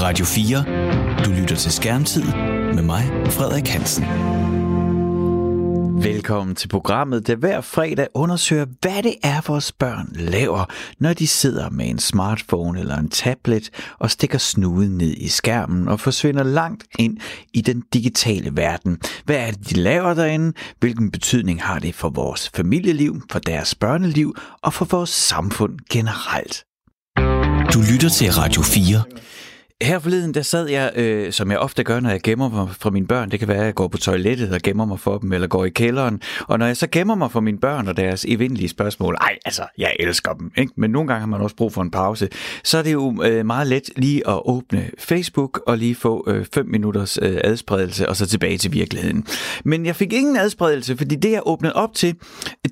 Radio 4. Du lytter til Skærmtid med mig, Frederik Hansen. Velkommen til programmet, der hver fredag undersøger, hvad det er, vores børn laver, når de sidder med en smartphone eller en tablet og stikker snuden ned i skærmen og forsvinder langt ind i den digitale verden. Hvad er det, de laver derinde? Hvilken betydning har det for vores familieliv, for deres børneliv og for vores samfund generelt? Du lytter til Radio 4. Her forleden, der sad jeg, øh, som jeg ofte gør, når jeg gemmer mig fra mine børn. Det kan være, at jeg går på toilettet og gemmer mig for dem, eller går i kælderen. Og når jeg så gemmer mig for mine børn og deres evindelige spørgsmål, ej, altså, jeg elsker dem, ikke? men nogle gange har man også brug for en pause, så er det jo øh, meget let lige at åbne Facebook og lige få øh, fem minutters øh, adspredelse, og så tilbage til virkeligheden. Men jeg fik ingen adspredelse, fordi det, jeg åbnede op til,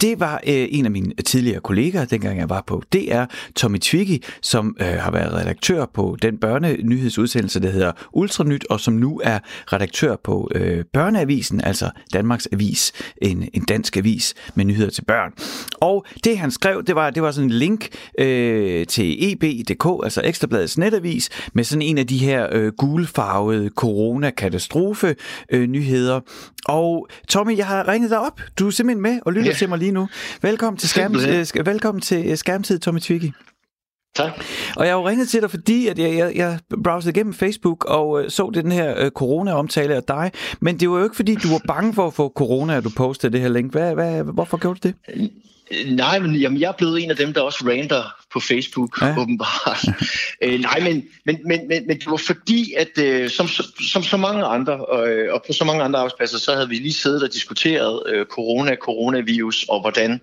det var øh, en af mine tidligere kollegaer, dengang jeg var på DR, Tommy Twiggy, som øh, har været redaktør på den børne nyhedsudsendelse, der hedder Ultranyt, og som nu er redaktør på øh, Børneavisen, altså Danmarks Avis, en, en dansk avis med nyheder til børn. Og det han skrev, det var, det var sådan en link øh, til eb.dk, altså Ekstrabladets netavis, med sådan en af de her øh, gulfarvede corona-katastrofe øh, nyheder. Og Tommy, jeg har ringet dig op. Du er simpelthen med og lytter ja. til mig lige nu. Velkommen til, skærm, øh, velkommen til øh, Skærmtid, Tommy Twiggy. Tak. Og jeg har jo ringet til dig, fordi at jeg, jeg, jeg browsede igennem Facebook og øh, så den her øh, corona-omtale af dig. Men det var jo ikke, fordi du var bange for at få corona, at du postede det her link. Hvad, hvad, hvorfor gjorde du det? Nej, men jamen, jeg er blevet en af dem, der også rander på Facebook, ja. åbenbart. øh, nej, men, men, men, men, men det var fordi, at øh, som, som så mange andre, og, øh, og på så mange andre arbejdspladser, så havde vi lige siddet og diskuteret øh, corona, coronavirus, og hvordan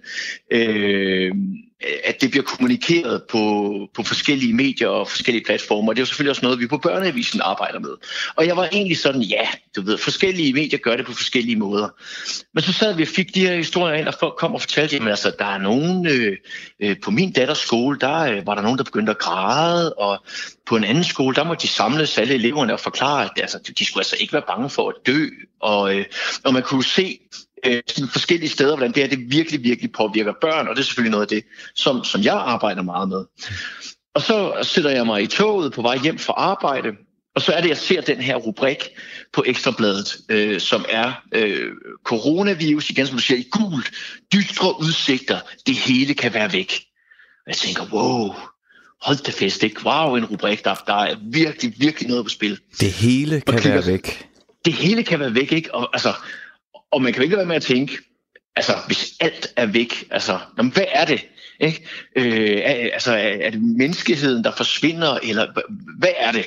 øh, at det bliver kommunikeret på, på forskellige medier og forskellige platformer. Og det er jo selvfølgelig også noget, vi på Børneavisen arbejder med. Og jeg var egentlig sådan, ja, du ved, forskellige medier gør det på forskellige måder. Men så sad vi og fik de her historier ind, og folk kom og fortalte, at altså, der er nogen øh, øh, på min datters skole, der øh, var der nogen, der begyndte at græde, og på en anden skole, der måtte de samles alle eleverne og forklare, at altså, de skulle altså ikke være bange for at dø. Og, øh, og man kunne se øh, forskellige steder, hvordan det her det virkelig, virkelig påvirker børn, og det er selvfølgelig noget af det, som, som jeg arbejder meget med. Og så sætter jeg mig i toget på vej hjem fra arbejde, og så er det, jeg ser den her rubrik på Ekstrabladet, øh, som er øh, coronavirus, igen som du siger, i gult, dystre udsigter, det hele kan være væk. Og jeg tænker, wow, hold da fest, ikke? Wow, en rubrik, der, der er virkelig, virkelig noget på spil. Det hele kan klikker, være væk. Det hele kan være væk, ikke? Og, altså, og man kan ikke være med at tænke, altså hvis alt er væk, altså jamen, hvad er det? Ikke? Øh, er, altså er det menneskeheden, der forsvinder, eller hvad er det?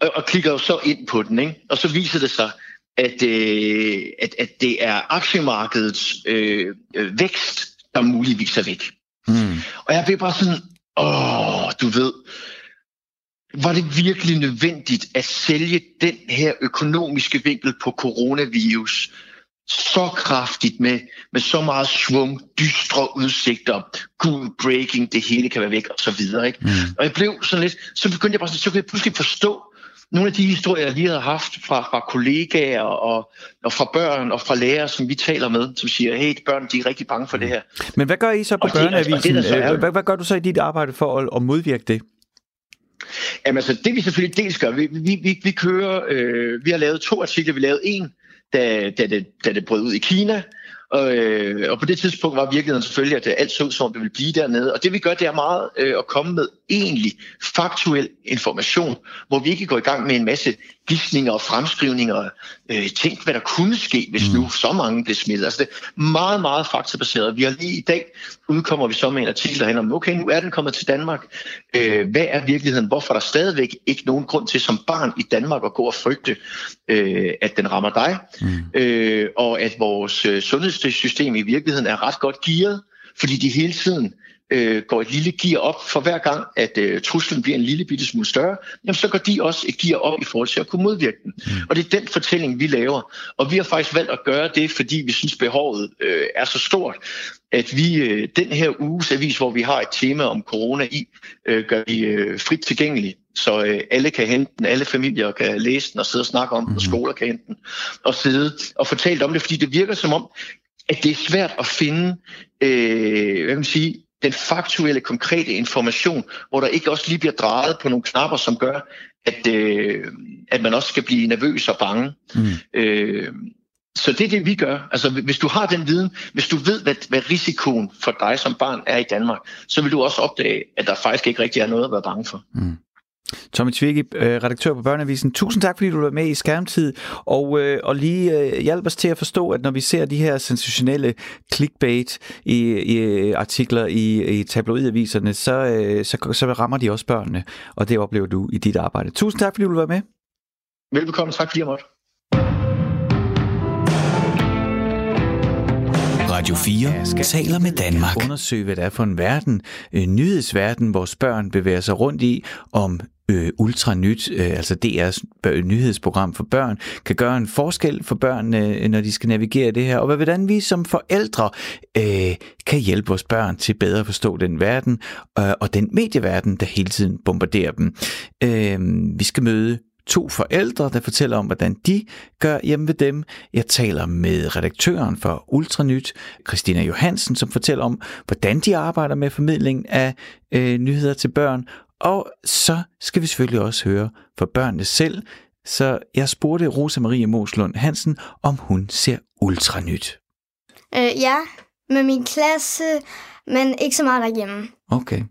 Og, og klikker jo så ind på den, ikke? og så viser det sig, at, øh, at, at det er aktiemarkedets øh, øh, vækst, der muligvis er væk. Mm. Og jeg bliver bare sådan, åh, du ved, var det virkelig nødvendigt at sælge den her økonomiske vinkel på coronavirus så kraftigt med, med så meget svung, dystre udsigter, cool breaking, det hele kan være væk og så videre. Ikke? Mm. Og jeg blev sådan lidt, så begyndte jeg bare så kunne jeg pludselig forstå nogle af de historier, jeg lige havde haft fra, fra kollegaer og, og fra børn og fra lærere, som vi taler med, som siger, hey, børn de er rigtig bange for det her. Men hvad gør I så på børneavisen? Hvad, hvad gør du så i dit arbejde for at, at modvirke det? Jamen altså, det vi selvfølgelig dels gør, vi, vi, vi, vi kører, øh, vi har lavet to artikler, vi lavede en, da, da, det, da det brød ud i Kina, og, øh, og på det tidspunkt var virkeligheden selvfølgelig, at alt så ud som det ville blive dernede. Og det vi gør, det er meget øh, at komme med egentlig faktuel information, hvor vi ikke går i gang med en masse gidsninger og fremskrivninger. Øh, tænk, hvad der kunne ske, hvis mm. nu så mange blev smittet. Altså det er meget, meget faktabaseret. Vi har lige i dag udkommer vi så med en artikel, der handler om, okay, nu er den kommet til Danmark. Øh, hvad er virkeligheden? Hvorfor er der stadigvæk ikke nogen grund til som barn i Danmark at gå og frygte, øh, at den rammer dig? Mm. Øh, og at vores øh, sundhedssystem i virkeligheden er ret godt gearet, fordi de hele tiden øh, går et lille gear op for hver gang, at øh, truslen bliver en lille bitte smule større, jamen så går de også et gear op i forhold til at kunne modvirke den. Mm. Og det er den fortælling, vi laver. Og vi har faktisk valgt at gøre det, fordi vi synes, behovet øh, er så stort, at vi øh, den her uges avis, hvor vi har et tema om corona i, øh, gør vi øh, frit tilgængelig så øh, alle kan hente den, alle familier kan læse den og sidde og snakke om den, og mhm. skoler kan hente den, og sidde og fortælle om det, fordi det virker som om, at det er svært at finde, øh, hvad kan man sige, den faktuelle, konkrete information, hvor der ikke også lige bliver drejet på nogle knapper, som gør, at, øh, at man også skal blive nervøs og bange. Mm. Øh, så det er det, vi gør. Altså, hvis du har den viden, hvis du ved, hvad, hvad risikoen for dig som barn er i Danmark, så vil du også opdage, at der faktisk ikke rigtig er noget at være bange for. Mm. Tommy Twigge, øh, redaktør på Børneavisen. Tusind tak, fordi du var med i Skærmtid, og, øh, og lige øh, hjælp os til at forstå, at når vi ser de her sensationelle clickbait i, i artikler i, i tabloidaviserne, så, så, så rammer de også børnene, og det oplever du i dit arbejde. Tusind tak, fordi du var med. Velbekomme. Tak, fordi jeg måtte. Radio 4 skal taler med Danmark. Undersøge, hvad det er for en verden, en nyhedsverden, vores børn bevæger sig rundt i, om øh, Ultra Nyt, øh, altså DR's nyhedsprogram for børn, kan gøre en forskel for børn, øh, når de skal navigere det her, og hvordan vi som forældre øh, kan hjælpe vores børn til bedre at forstå den verden, øh, og den medieverden, der hele tiden bombarderer dem. Øh, vi skal møde to forældre, der fortæller om, hvordan de gør hjemme ved dem. Jeg taler med redaktøren for Ultranyt, Christina Johansen, som fortæller om, hvordan de arbejder med formidling af øh, nyheder til børn. Og så skal vi selvfølgelig også høre fra børnene selv. Så jeg spurgte Rosa Marie Moslund Hansen, om hun ser Ultranyt. Øh, ja, med min klasse, men ikke så meget derhjemme. Okay.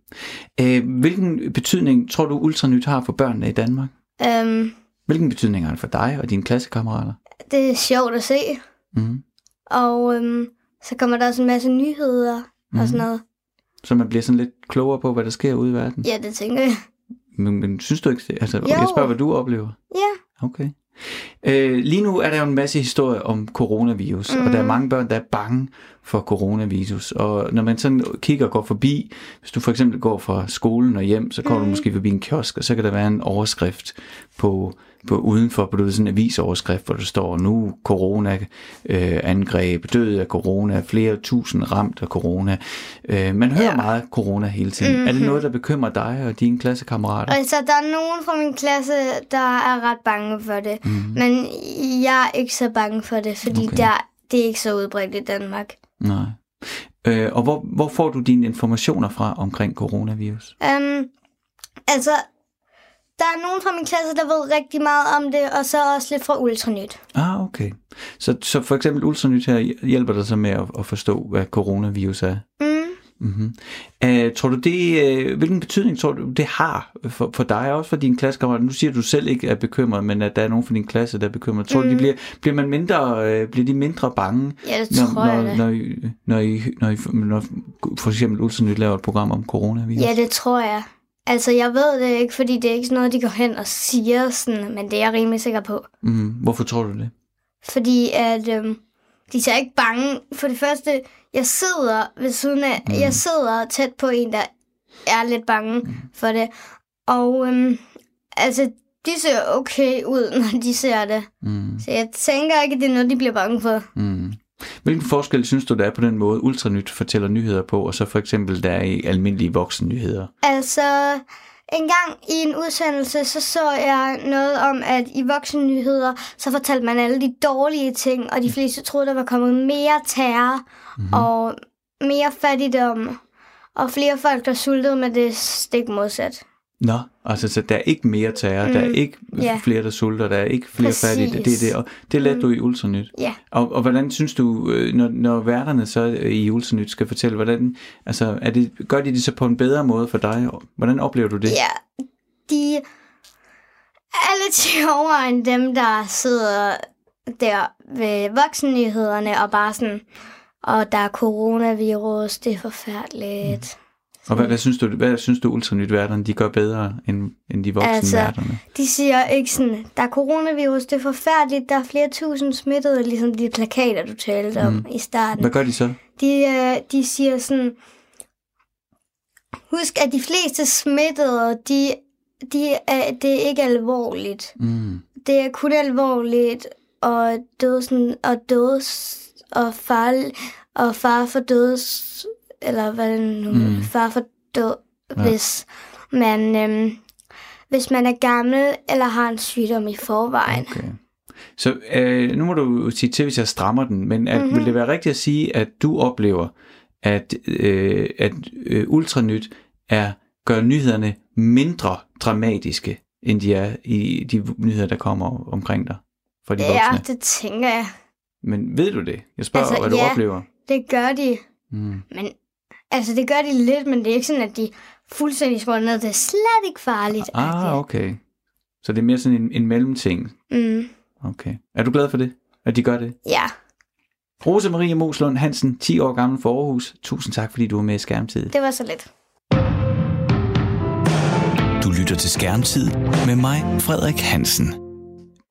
Øh, hvilken betydning tror du Ultranyt har for børnene i Danmark? Øhm, Hvilken betydning har det for dig og dine klassekammerater? Det er sjovt at se. Mm. Og øhm, så kommer der også en masse nyheder mm. og sådan mhm. noget. Så man bliver sådan lidt klogere på, hvad der sker ude i verden? Ja, det tænker jeg. Men, men synes du ikke det? Altså, jo. jeg spørger, hvad du oplever. Ja. Okay. Øh, lige nu er der jo en masse historier om coronavirus, mm. og der er mhm. mange børn, der er bange for coronavirus. Og når man sådan kigger og går forbi, hvis du for eksempel går fra skolen og hjem, så går mm. du måske forbi en kiosk, og så kan der være en overskrift på på udenfor på sådan en avisoverskrift, hvor der står nu corona øh, angreb, død af corona, flere tusind ramt af corona. Øh, man hører ja. meget corona hele tiden. Mm-hmm. Er det mhm. noget, der bekymrer dig og dine klassekammerater? Altså, der er nogen fra min klasse, der er ret bange for det. Mm-hmm. Men jeg er ikke så bange for det, fordi okay. der, det er ikke så udbredt i Danmark. Nej. Øh, og hvor, hvor får du dine informationer fra omkring coronavirus? Um, altså, der er nogen fra min klasse, der ved rigtig meget om det, og så også lidt fra Ultranyt. Ah, okay. Så, så for eksempel Ultranyt her hjælper dig så med at, at forstå, hvad coronavirus er? Mm. Mm-hmm. Uh, tror du det, uh, hvilken betydning tror du det har for, for dig også for dine klassekammerater? Nu siger du, selv ikke er bekymret, men at der er nogen fra din klasse, der er bekymret. Tror mm. du, de mm. bliver, bliver, man mindre, uh, bliver de mindre bange, ja, det når, tror når, jeg når, når, I, når, I, når, når for eksempel Ultranyt laver et program om coronavirus? Ja, det tror jeg. Altså, jeg ved det ikke, fordi det er ikke sådan noget, de går hen og siger, sådan, men det er jeg rimelig sikker på. Mm, hvorfor tror du det? Fordi at øhm, de er ikke bange. For det første, jeg sidder ved siden af, mm. jeg sidder tæt på en, der er lidt bange mm. for det. Og øhm, altså, de ser okay ud, når de ser det. Mm. Så jeg tænker ikke, at det er noget, de bliver bange for. Mm. Hvilken forskel synes du, der er på den måde, Ultranyt fortæller nyheder på, og så for eksempel der er i almindelige voksennyheder? Altså, en gang i en udsendelse, så så jeg noget om, at i voksennyheder, så fortalte man alle de dårlige ting, og de fleste troede, der var kommet mere terror mm-hmm. og mere fattigdom, og flere folk, der sultede med det stik modsat. Nå, altså så der er ikke mere terror, mm. der er mm. ikke yeah. flere, der sulter, der er ikke flere Præcis. fattige, det, det, det, og det lærte mm. du i Ultranyt. Ja. Og, og hvordan synes du, øh, når, når værterne så i Ultranyt skal fortælle, hvordan, altså er det, gør de det så på en bedre måde for dig? Hvordan oplever du det? Ja, de er lidt sjovere end dem, der sidder der ved voksennyhederne og bare sådan, og der er coronavirus, det er forfærdeligt. Mm. Og hvad, hvad, synes du, hvad synes du ultranyt-værterne, de gør bedre end, end de voksne altså, værterne? de siger ikke sådan, der er coronavirus, det er forfærdeligt, der er flere tusind smittede, ligesom de plakater, du talte om mm. i starten. Hvad gør de så? De, øh, de siger sådan, husk, at de fleste smittede, de, de er, det er ikke alvorligt. Mm. Det er kun alvorligt, og døds, og døds, og far, og far for døds, eller hvad det nu mm. far for død, ja. hvis man øhm, hvis man er gammel eller har en sygdom i forvejen. Okay. Så øh, nu må du sige til, hvis jeg strammer den, men at, mm-hmm. vil det være rigtigt at sige, at du oplever, at, øh, at øh, Ultranyt er gør nyhederne mindre dramatiske end de er i de nyheder, der kommer omkring dig fra de voksne? Ja, det tænker jeg. Men ved du det? Jeg spørger, Altså, hvad du ja. oplever. Det gør de. Mm. Men altså, det gør de lidt, men det er ikke sådan, at de fuldstændig skruer ned. Det er slet ikke farligt. Ah, okay. Så det er mere sådan en, en mellemting. Mm, Okay. Er du glad for det, at de gør det? ja. Rose Marie Moslund Hansen, 10 år gammel for Aarhus. Tusind tak, fordi du var med i Skærmtid. Det var så lidt. Du lytter til Skærmtid med mig, Frederik Hansen.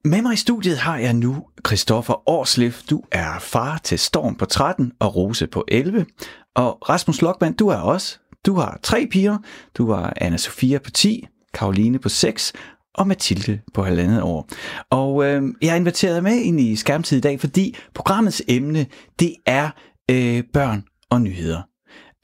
Med mig i studiet har jeg nu Christoffer Årslef. Du er far til Storm på 13 og Rose på 11. Og Rasmus Lokman, du er også. Du har tre piger. Du har anna Sofia på 10, Karoline på 6 og Mathilde på halvandet år. Og øh, jeg har inviteret med ind i Skærmtid i dag, fordi programmets emne, det er øh, børn og nyheder.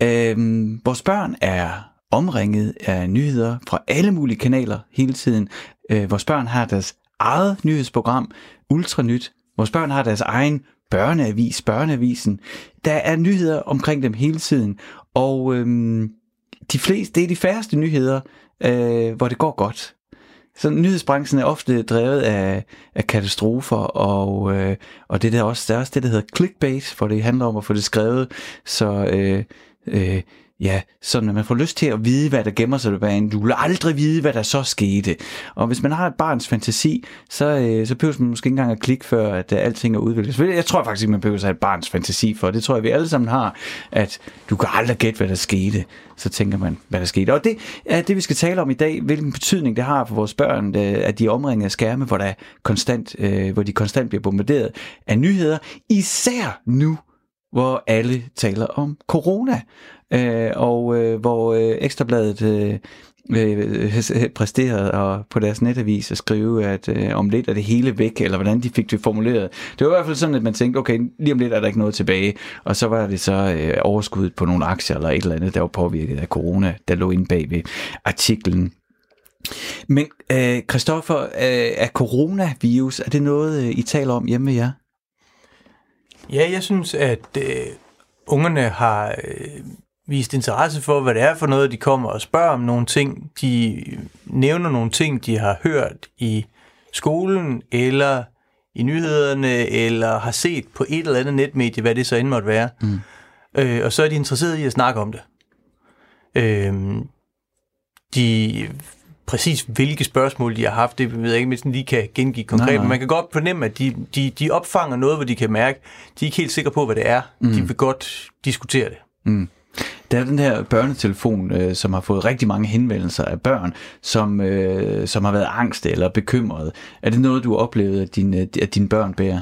Øh, vores børn er omringet af nyheder fra alle mulige kanaler hele tiden. Øh, vores børn har deres eget nyhedsprogram, Ultranyt. Vores børn har deres egen børneavis, Børneavisen. Der er nyheder omkring dem hele tiden, og øhm, de fleste, det er de færreste nyheder, øh, hvor det går godt. Så nyhedsbranchen er ofte drevet af, af katastrofer, og, øh, og det der også, der er også det, der hedder clickbait, hvor det handler om at få det skrevet, så øh, øh, ja, sådan at man får lyst til at vide, hvad der gemmer sig bag Du vil aldrig vide, hvad der så skete. Og hvis man har et barns fantasi, så, øh, så behøver man måske ikke engang at klikke, før at øh, alting er udviklet. Så Jeg tror faktisk ikke, man behøver at have et barns fantasi for. Det tror jeg, vi alle sammen har, at du kan aldrig gætte, hvad der skete. Så tænker man, hvad der skete. Og det er det, vi skal tale om i dag. Hvilken betydning det har for vores børn, øh, at de er omringet af skærme, hvor, der er konstant, øh, hvor de konstant bliver bombarderet af nyheder. Især nu, hvor alle taler om corona, øh, og øh, hvor øh, Ekstrabladet øh, øh, øh præsterede og på deres netavis at skrive, at øh, om lidt er det hele væk, eller hvordan de fik det formuleret. Det var i hvert fald sådan, at man tænkte, okay, lige om lidt er der ikke noget tilbage, og så var det så øh, overskuddet på nogle aktier eller et eller andet, der var påvirket af corona, der lå inde bag ved artiklen. Men øh, Christoffer, øh, er coronavirus, er det noget, øh, I taler om hjemme ved jer? Ja, jeg synes, at øh, ungerne har øh, vist interesse for, hvad det er for noget, de kommer og spørger om nogle ting. De nævner nogle ting, de har hørt i skolen, eller i nyhederne, eller har set på et eller andet netmedie, hvad det så end måtte være. Mm. Øh, og så er de interesserede i at snakke om det. Øh, de præcis hvilke spørgsmål de har haft, det ved jeg ikke, sådan lige kan gengive konkret, Nej, nej. men man kan godt fornemme, at de, de, de opfanger noget, hvor de kan mærke, de er ikke helt sikre på, hvad det er. Mm. De vil godt diskutere det. Der er den her børnetelefon, øh, som har fået rigtig mange henvendelser af børn, som, øh, som har været angste eller bekymrede. Er det noget, du har oplevet, at dine, at dine børn bærer?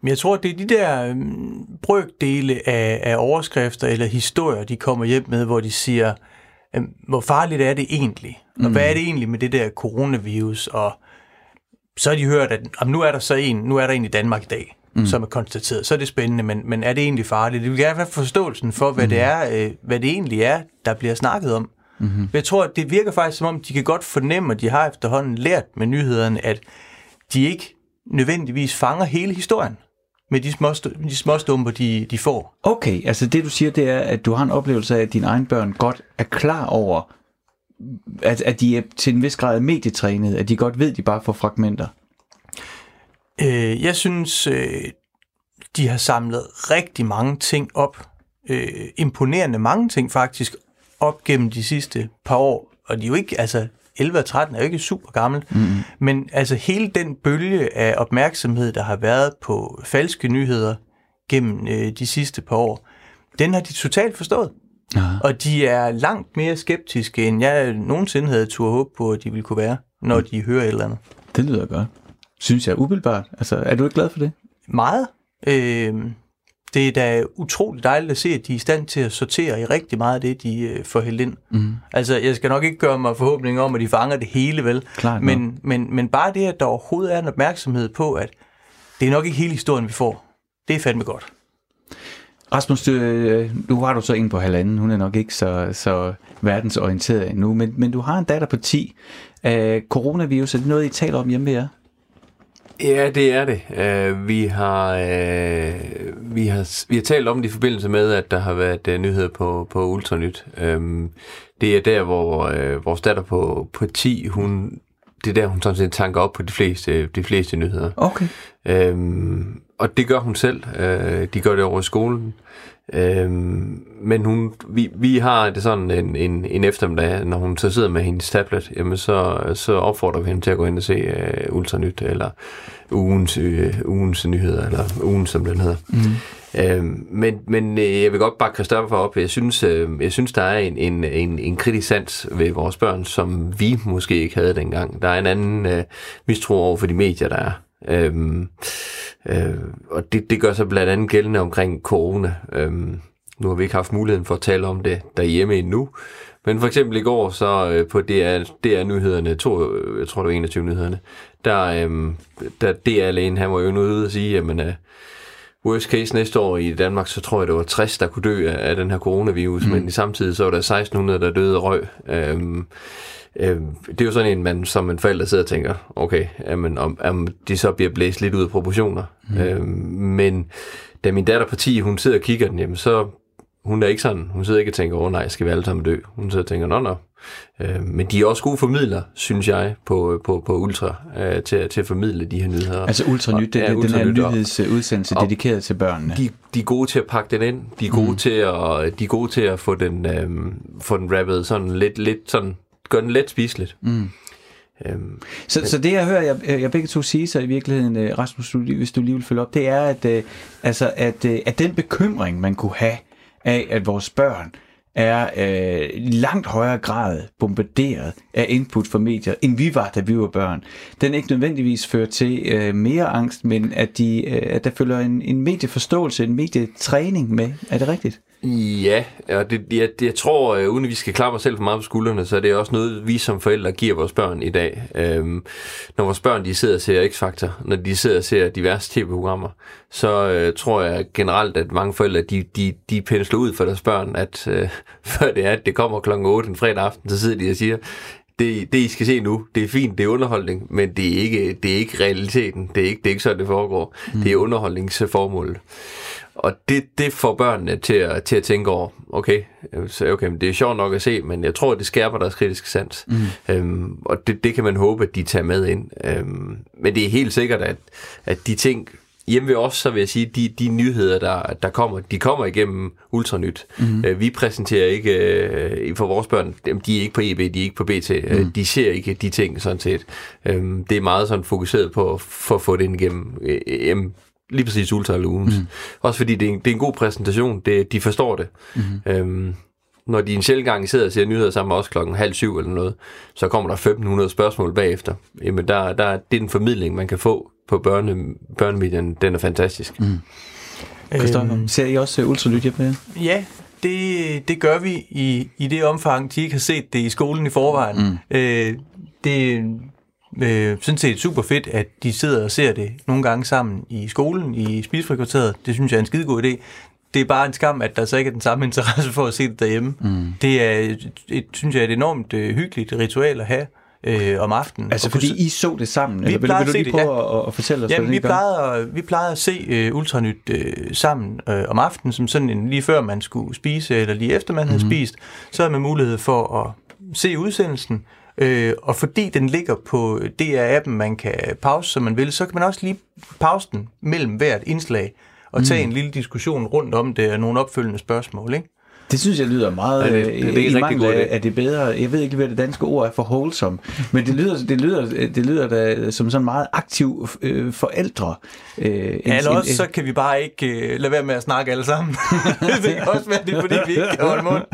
Men jeg tror, det er de der øhm, brøkdele af, af overskrifter eller historier, de kommer hjem med, hvor de siger, øhm, hvor farligt er det egentlig? Og hvad er det egentlig med det der coronavirus? Og så har de hørt, at om nu er der så en, nu er der en i Danmark i dag, mm. som er konstateret. Så er det spændende, men, men er det egentlig farligt? Det vil gerne have forståelsen for, hvad, mm. det er, øh, hvad det egentlig er, der bliver snakket om. Mm-hmm. Jeg tror, at det virker faktisk som om, de kan godt fornemme, at de har efterhånden lært med nyhederne, at de ikke nødvendigvis fanger hele historien med de små, de små stumper, de, de får. Okay, altså det du siger, det er, at du har en oplevelse af, at dine egne børn godt er klar over, at, at de er til en vis grad medietrænede, at de godt ved, at de bare får fragmenter. Øh, jeg synes, øh, de har samlet rigtig mange ting op. Øh, imponerende mange ting faktisk op gennem de sidste par år. Og de er jo ikke, altså 11 og 13 er jo ikke super gammel. Mm. Men altså hele den bølge af opmærksomhed, der har været på falske nyheder gennem øh, de sidste par år, den har de totalt forstået. Aha. Og de er langt mere skeptiske, end jeg nogensinde havde tur håb på, at de ville kunne være, når de hører et eller andet. Det lyder godt. Synes jeg umiddelbart. Altså, er du ikke glad for det? Meget. Øh, det er da utroligt dejligt at se, at de er i stand til at sortere i rigtig meget af det, de øh, får hældt ind. Mm. Altså, jeg skal nok ikke gøre mig forhåbninger om, at de fanger det hele, vel? Klart nok. men, men, men bare det, at der overhovedet er en opmærksomhed på, at det er nok ikke hele historien, vi får. Det er fandme godt. Rasmus, du, øh, nu har du så en på halvanden. Hun er nok ikke så, så verdensorienteret endnu, men, men du har en datter på 10. Øh, coronavirus, er det noget, I taler om hjemme ved jer? Ja, det er det. Uh, vi, har, uh, vi, har, vi har talt om det i forbindelse med, at der har været uh, nyheder på, på Ultranyt. Um, det er der, hvor uh, vores datter på, på 10, hun det er der, hun sådan set tanker op på de fleste, de fleste nyheder. Okay. Øhm, og det gør hun selv. Øh, de gør det over i skolen. Øhm, men hun, vi, vi har det sådan en, en, en eftermiddag, når hun så sidder med hendes tablet, jamen så, så opfordrer vi hende til at gå ind og se uh, Ultranyt, eller ugens, uh, ugens nyheder, eller ugen, som den hedder. Mm. Øhm, men, men øh, jeg vil godt bare Christoffer op. Jeg synes, øh, jeg synes der er en, en, en, en kritisk sans ved vores børn, som vi måske ikke havde dengang. Der er en anden øh, mistro over for de medier, der er. Øhm, øh, og det, det gør sig blandt andet gældende omkring corona. Øhm, nu har vi ikke haft muligheden for at tale om det derhjemme endnu. Men for eksempel i går, så øh, på DR, DR Nyhederne, to, jeg tror det var 21 Nyhederne, der, øh, der DR-lægen, han var jo ude og sige, jamen, øh, worst case næste år i Danmark, så tror jeg, det var 60, der kunne dø af, af den her coronavirus, mm. men i samtidig så var der 1600, der døde af røg. Øhm, øhm, det er jo sådan en, man som en forælder sidder og tænker, okay, jamen, om, om de så bliver blæst lidt ud af proportioner. Mm. Øhm, men da min datter på 10, hun sidder og kigger den, jamen så hun er ikke sådan, hun sidder ikke og tænker, åh oh, nej, skal vi alle sammen dø? Hun sidder og tænker, nå nå. Øh, men de er også gode formidler, synes jeg, på, på, på Ultra, øh, til, til at formidle de her nyheder. Altså Ultra Nyt, det er den her nyhedsudsendelse dedikeret til børnene. De, de er gode til at pakke den ind, de er gode, mm. til, at, de er gode til at få den, øh, få den rappet sådan lidt, lidt sådan, gør den let spiseligt. Mm. Øhm, så, så det jeg hører jeg, jeg begge to sige så i virkeligheden, øh, Rasmus, hvis du lige vil følge op, det er, at, øh, altså, at, øh, at den bekymring, man kunne have af, at vores børn er øh, langt højere grad bombarderet af input fra medier, end vi var, da vi var børn. Den ikke nødvendigvis fører til øh, mere angst, men at, de, øh, at der følger en, en medieforståelse, en medietræning med. Er det rigtigt? Ja, og det, jeg, jeg tror, uh, uden at vi skal klappe os selv for meget på skuldrene, så er det også noget, vi som forældre giver vores børn i dag. Øhm, når vores børn de sidder og ser X-Factor, når de sidder og ser diverse tv-programmer, så uh, tror jeg generelt, at mange forældre, de, de, de pensler ud for deres børn, at uh, før det er, at det kommer klokken 8 en fredag aften, så sidder de og siger, det, det I skal se nu, det er fint, det er underholdning, men det er ikke, det er ikke realiteten. Det er ikke, det er ikke sådan, det foregår. Mm. Det er underholdningsformålet. Og det, det får børnene til at, til at tænke over, okay, så okay, det er sjovt nok at se, men jeg tror, det skærper deres kritiske sans. Mm. Øhm, og det, det kan man håbe, at de tager med ind. Øhm, men det er helt sikkert, at, at de ting, hjemme ved os, så vil jeg sige, de, de nyheder, der, der kommer, de kommer igennem Ultranyt. Mm. Øh, vi præsenterer ikke, øh, for vores børn, de er ikke på EB, de er ikke på BT, mm. øh, de ser ikke de ting sådan set. Øh, det er meget sådan fokuseret på for at få det ind igennem øh, lige præcis Ultra Lunes. Mm. Også fordi det er, en, det er en god præsentation, det, de forstår det. Mm. Øhm, når de en sjældent gang sidder og ser nyheder sammen med os klokken halv syv eller noget, så kommer der 1500 spørgsmål bagefter. Jamen, der, der, det er en formidling, man kan få på børne, børnemedien. Den er fantastisk. Mm. Øhm, ser I også Ultra Nyt hjemme? Ja, det, det gør vi i, i det omfang, de ikke har set det i skolen i forvejen. Mm. Øh, det, øh, sådan set super fedt, at de sidder og ser det nogle gange sammen i skolen, i spisefrikvarteret. Det synes jeg er en skide god idé. Det er bare en skam, at der så ikke er den samme interesse for at se det derhjemme. Mm. Det er, et, et, synes jeg, et enormt øh, hyggeligt ritual at have øh, om aftenen. Altså fordi I så det sammen? Vi eller vil, vil du lige prøve det, ja. at, at fortælle os, Jamen, vi plejede, vi plejede at se uh, Ultranyt uh, sammen uh, om aftenen, som sådan en, lige før man skulle spise, eller lige efter man mm. havde spist, så havde man mulighed for at se udsendelsen, Øh, og fordi den ligger på DR-appen, man kan pause, som man vil, så kan man også lige pause den mellem hvert indslag og tage mm. en lille diskussion rundt om det og nogle opfølgende spørgsmål. Ikke? Det synes jeg lyder meget ja, det, det, det er i mangel af, af det bedre. Jeg ved ikke, hvad det danske ord er for wholesome, men det lyder, det lyder, det lyder da som sådan meget aktiv øh, forældre. Øh, ja, eller også en, så kan vi bare ikke øh, lade være med at snakke alle sammen. det kan også være, det er fordi, vi ikke kan holde mund.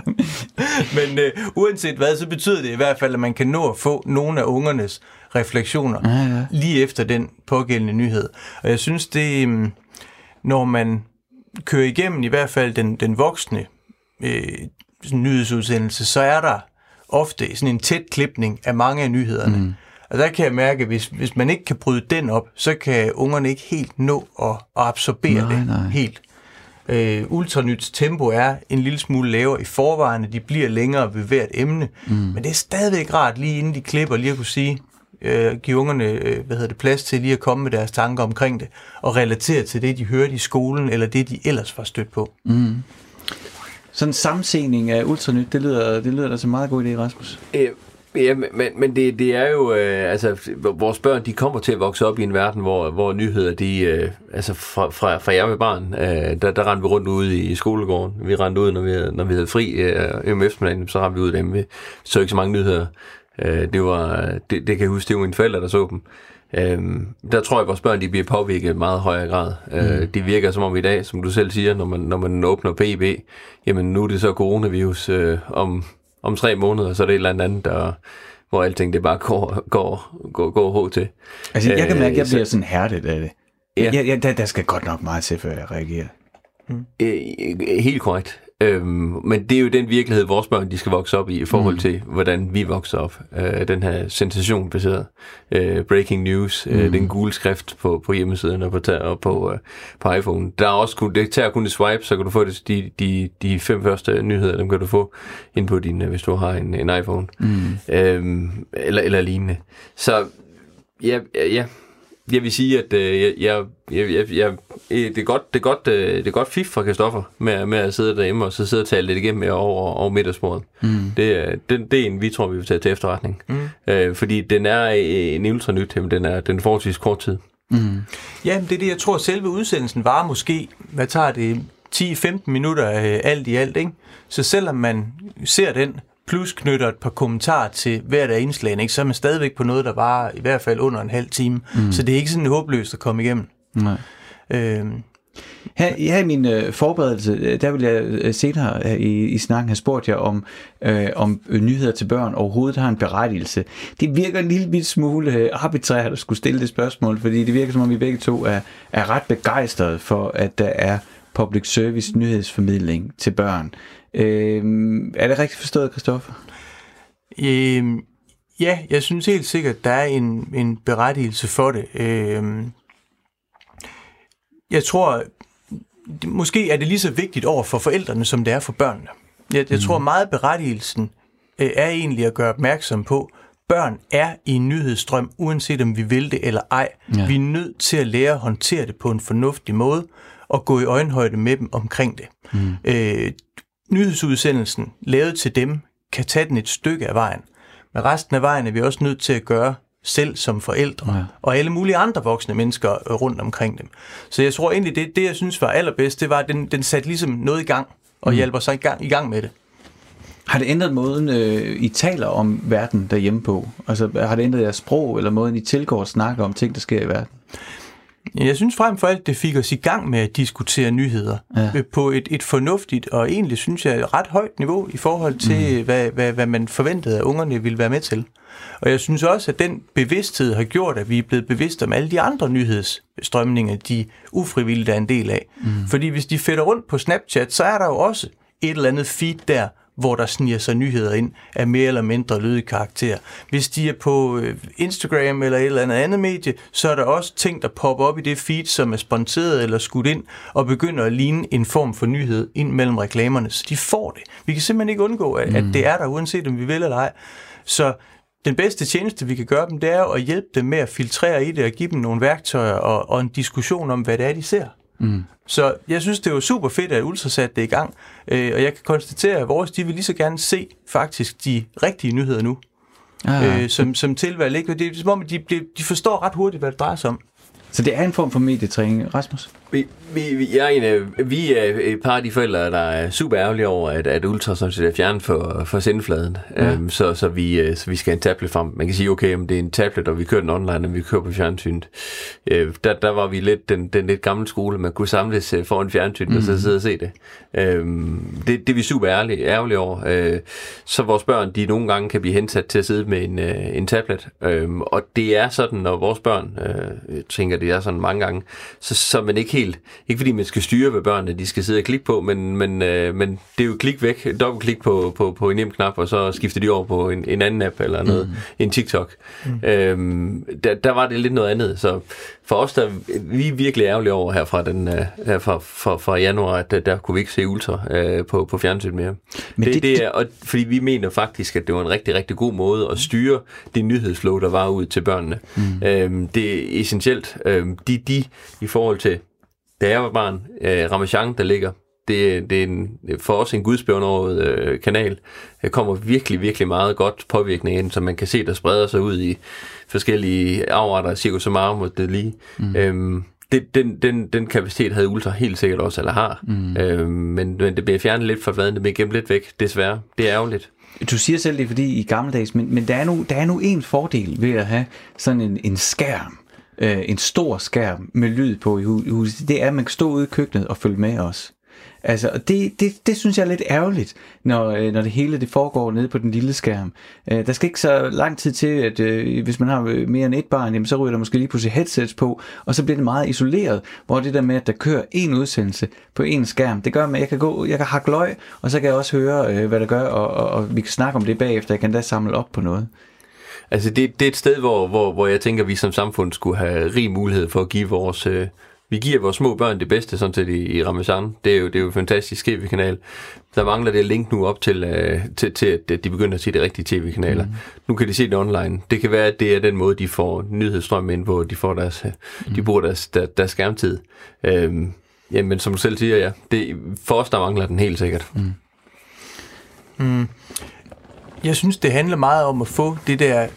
men øh, uanset hvad, så betyder det i hvert fald, at man kan nå at få nogle af ungernes refleksioner ja, ja. lige efter den pågældende nyhed. Og jeg synes, det øh, når man kører igennem i hvert fald den, den voksne øh, nyhedsudsendelse, så er der ofte sådan en tæt klipning af mange af nyhederne. Mm. Og der kan jeg mærke, at hvis, hvis man ikke kan bryde den op, så kan ungerne ikke helt nå at, at absorbere nej, det nej. helt. Øh, Ultranyts tempo er en lille smule lavere i forvejen, de bliver længere ved hvert emne, mm. men det er stadigvæk rart lige inden de klipper, lige at kunne sige, øh, give ungerne øh, hvad hedder det, plads til lige at komme med deres tanker omkring det, og relatere til det, de hørte i skolen, eller det, de ellers var stødt på. Mm. Sådan en samsening af ultranyt, det lyder, det lyder da så meget god idé, Rasmus. Øh, Ja, men, men det, det er jo, øh, altså, vores børn, de kommer til at vokse op i en verden, hvor, hvor nyheder, de, øh, altså fra, fra, fra jeg var barn, øh, der, der rendte vi rundt ude i skolegården. Vi rendte ud, når vi, når vi havde fri øh, om eftermiddagen, så rendte vi ud dem. Vi så ikke så mange nyheder. Øh, det var, det, det kan jeg huske, det var mine forældre, der så dem. Øhm, der tror jeg, at vores børn de bliver påvirket i meget højere grad. Øh, mm. Øh, det virker som om i dag, som du selv siger, når man, når man åbner PB, jamen nu er det så coronavirus øh, om om tre måneder, så er det et eller andet, der, hvor alting det bare går, går, går, går h til. Altså, jeg kan mærke, at jeg bliver sådan hærdet af det. Ja. Jeg, jeg, der, der skal godt nok meget til, før jeg reagerer. Mm. Helt korrekt. Øhm, men det er jo den virkelighed, vores børn de skal vokse op i, i forhold mm. til, hvordan vi vokser op. Øh, den her sensationbaserede øh, breaking news, øh, mm. øh, den gule skrift på, på hjemmesiden og på, og på, øh, på iPhone. Der er også kun, det tager kun et swipe, så kan du få det, de, de, de fem første nyheder, dem kan du få ind på din, øh, hvis du har en, en iPhone. Mm. Øhm, eller, eller lignende. Så ja, ja, jeg vil sige, at øh, jeg, jeg, jeg, jeg, det er godt, det er godt, øh, det er godt fif for Kristoffer med, med at sidde derhjemme og så sidde og tale lidt igennem over, over middagsbordet. Mm. Det, det, det er en, vi tror, vi vil tage til efterretning. Mm. Øh, fordi den er en ultranyt, men den er, den er forholdsvis kort tid. Mm. Ja, det er det, jeg tror, selve udsendelsen var måske, hvad tager det, 10-15 minutter øh, alt i alt, ikke? Så selvom man ser den, plus knytter et par kommentarer til hvert af indslagene, ikke? så er man stadigvæk på noget, der var i hvert fald under en halv time. Mm. Så det er ikke sådan håbløst at komme igennem. Nej. Øhm. Her, her i min øh, forberedelse, øh, der vil jeg øh, senere øh, i, i snakken have spurgt jer om, øh, om nyheder til børn overhovedet har en berettigelse. Det virker en lille smule øh, arbitrært at skulle stille det spørgsmål, fordi det virker som om vi begge to er, er ret begejstrede for, at der er public service nyhedsformidling til børn. Øh, er det rigtigt forstået, Christoffer? Øh, ja, jeg synes helt sikkert, der er en, en berettigelse for det. Øh, jeg tror, måske er det lige så vigtigt over for forældrene, som det er for børnene. Jeg, jeg mm. tror meget berettigelsen øh, er egentlig at gøre opmærksom på, børn er i en nyhedsstrøm, uanset om vi vil det eller ej. Ja. Vi er nødt til at lære at håndtere det på en fornuftig måde, og gå i øjenhøjde med dem omkring det. Mm. Øh, nyhedsudsendelsen lavet til dem, kan tage den et stykke af vejen. Men resten af vejen er vi også nødt til at gøre selv som forældre, ja. og alle mulige andre voksne mennesker øh, rundt omkring dem. Så jeg tror egentlig, det, det jeg synes var allerbedst, det var, at den, den satte ligesom noget i gang, og mm. hjælper sig i gang, i gang med det. Har det ændret måden, øh, I taler om verden derhjemme på? Altså har det ændret jeres sprog, eller måden, I tilgår og snakker om ting, der sker i verden? Jeg synes frem for alt, det fik os i gang med at diskutere nyheder ja. Øh, på et, et fornuftigt og egentlig, synes jeg, ret højt niveau i forhold til, mm. hvad, hvad, hvad man forventede, at ungerne ville være med til. Og jeg synes også, at den bevidsthed har gjort, at vi er blevet bevidste om alle de andre nyhedsstrømninger, de ufrivilligt er en del af. Mm. Fordi hvis de fætter rundt på Snapchat, så er der jo også et eller andet feed der, hvor der sniger sig nyheder ind af mere eller mindre lydig karakter. Hvis de er på øh, Instagram eller et eller andet andet medie, så er der også ting, der popper op i det feed, som er sponsoreret eller skudt ind, og begynder at ligne en form for nyhed ind mellem reklamerne. Så de får det. Vi kan simpelthen ikke undgå, at, mm. at det er der, uanset om vi vil eller ej. Så den bedste tjeneste, vi kan gøre dem, det er at hjælpe dem med at filtrere i det og give dem nogle værktøjer og, og en diskussion om, hvad det er, de ser. Mm. Så jeg synes, det var super fedt, at Ultra satte det i gang. Øh, og jeg kan konstatere, at vores de vil lige så gerne se faktisk de rigtige nyheder nu. Ah. Øh, som, som tilvalg. Ikke? Det er som om, de, de forstår ret hurtigt, hvad det drejer sig om. Så det er en form for medietræning, Rasmus? Vi, vi, jeg er en vi er et par af de forældre, der er super ærgerlige over, at, at Ultra sådan set er fjernet for, for sendefladen. Ja. Um, så, så, vi, øh, så vi skal have en tablet frem. Man kan sige, okay, om det er en tablet, og vi kører den online, og vi kører på fjernsynet. Uh, der, der var vi lidt den, den lidt gamle skole. Man kunne samles uh, foran fjernsynet, mm. og så mhm. sidde og se det. Um, det. Det er vi super ærgerlige, ærgerlige over. Uh, så vores børn, de nogle gange kan blive hensat til at sidde med en, uh, en tablet. Um, og det er sådan, når vores børn, uh, jeg tænker, det er sådan mange gange, så, så man ikke helt, ikke fordi man skal styre, hvad børnene de skal sidde og klikke på, men, men, øh, men det er jo klik væk, dobbeltklik på, på, på en nem knap, og så skifter de over på en, en anden app eller noget, mm. en TikTok. Mm. Øhm, der, der var det lidt noget andet, så for os, der vi er virkelig ærgerlige over her fra, den, øh, her fra, fra, fra januar, at der, der kunne vi ikke se Ultra øh, på, på fjernsyn mere. Men det, det, det er, og, fordi vi mener faktisk, at det var en rigtig, rigtig god måde at styre det nyhedsflow, der var ud til børnene. Mm. Øhm, det er essentielt. Øhm, de, de, i forhold til, da jeg var barn, øh, Ramachan, der ligger det, det er en, for os en gudsbjørnåret øh, kanal. Der kommer virkelig, virkelig meget godt påvirkning ind, som man kan se, der spreder sig ud i forskellige afarter af Circus Marum og det lige. Mm. Øhm, det, den, den, den kapacitet havde Ultra helt sikkert også, eller har. Mm. Øhm, men, men det bliver fjernet lidt fra fladen, det bliver gemt lidt væk, desværre. Det er ærgerligt. Du siger selv det, fordi i gammeldags, men, men der, er nu, der er nu en fordel ved at have sådan en, en skærm, øh, en stor skærm med lyd på i huset. Det er, at man kan stå ude i køkkenet og følge med os. Altså, og det, det, det synes jeg er lidt ærgerligt, når, øh, når det hele det foregår nede på den lille skærm. Øh, der skal ikke så lang tid til, at øh, hvis man har øh, mere end et barn, jamen, så ryger der måske lige pludselig headsets på, og så bliver det meget isoleret, hvor det der med, at der kører en udsendelse på en skærm, det gør, at jeg kan gå, jeg kan hakke løg, og så kan jeg også høre, øh, hvad der gør, og, og, og vi kan snakke om det bagefter, jeg kan da samle op på noget. Altså det, det er et sted, hvor, hvor, hvor jeg tænker, at vi som samfund skulle have rig mulighed for at give vores, øh, vi giver vores små børn det bedste sådan set i, i Ramazan. Det er jo, det er jo fantastisk tv-kanal. Der mangler det link nu op til, uh, til, til, at de begynder at se de rigtige tv-kanaler. Mm. Nu kan de se det online. Det kan være, at det er den måde, de får nyhedsstrøm ind på. De, får deres, mm. de bruger deres, der, deres skærmtid. Øhm, jamen, som du selv siger, ja. Det, for os, der mangler den helt sikkert. Mm. Mm. Jeg synes, det handler meget om at få det der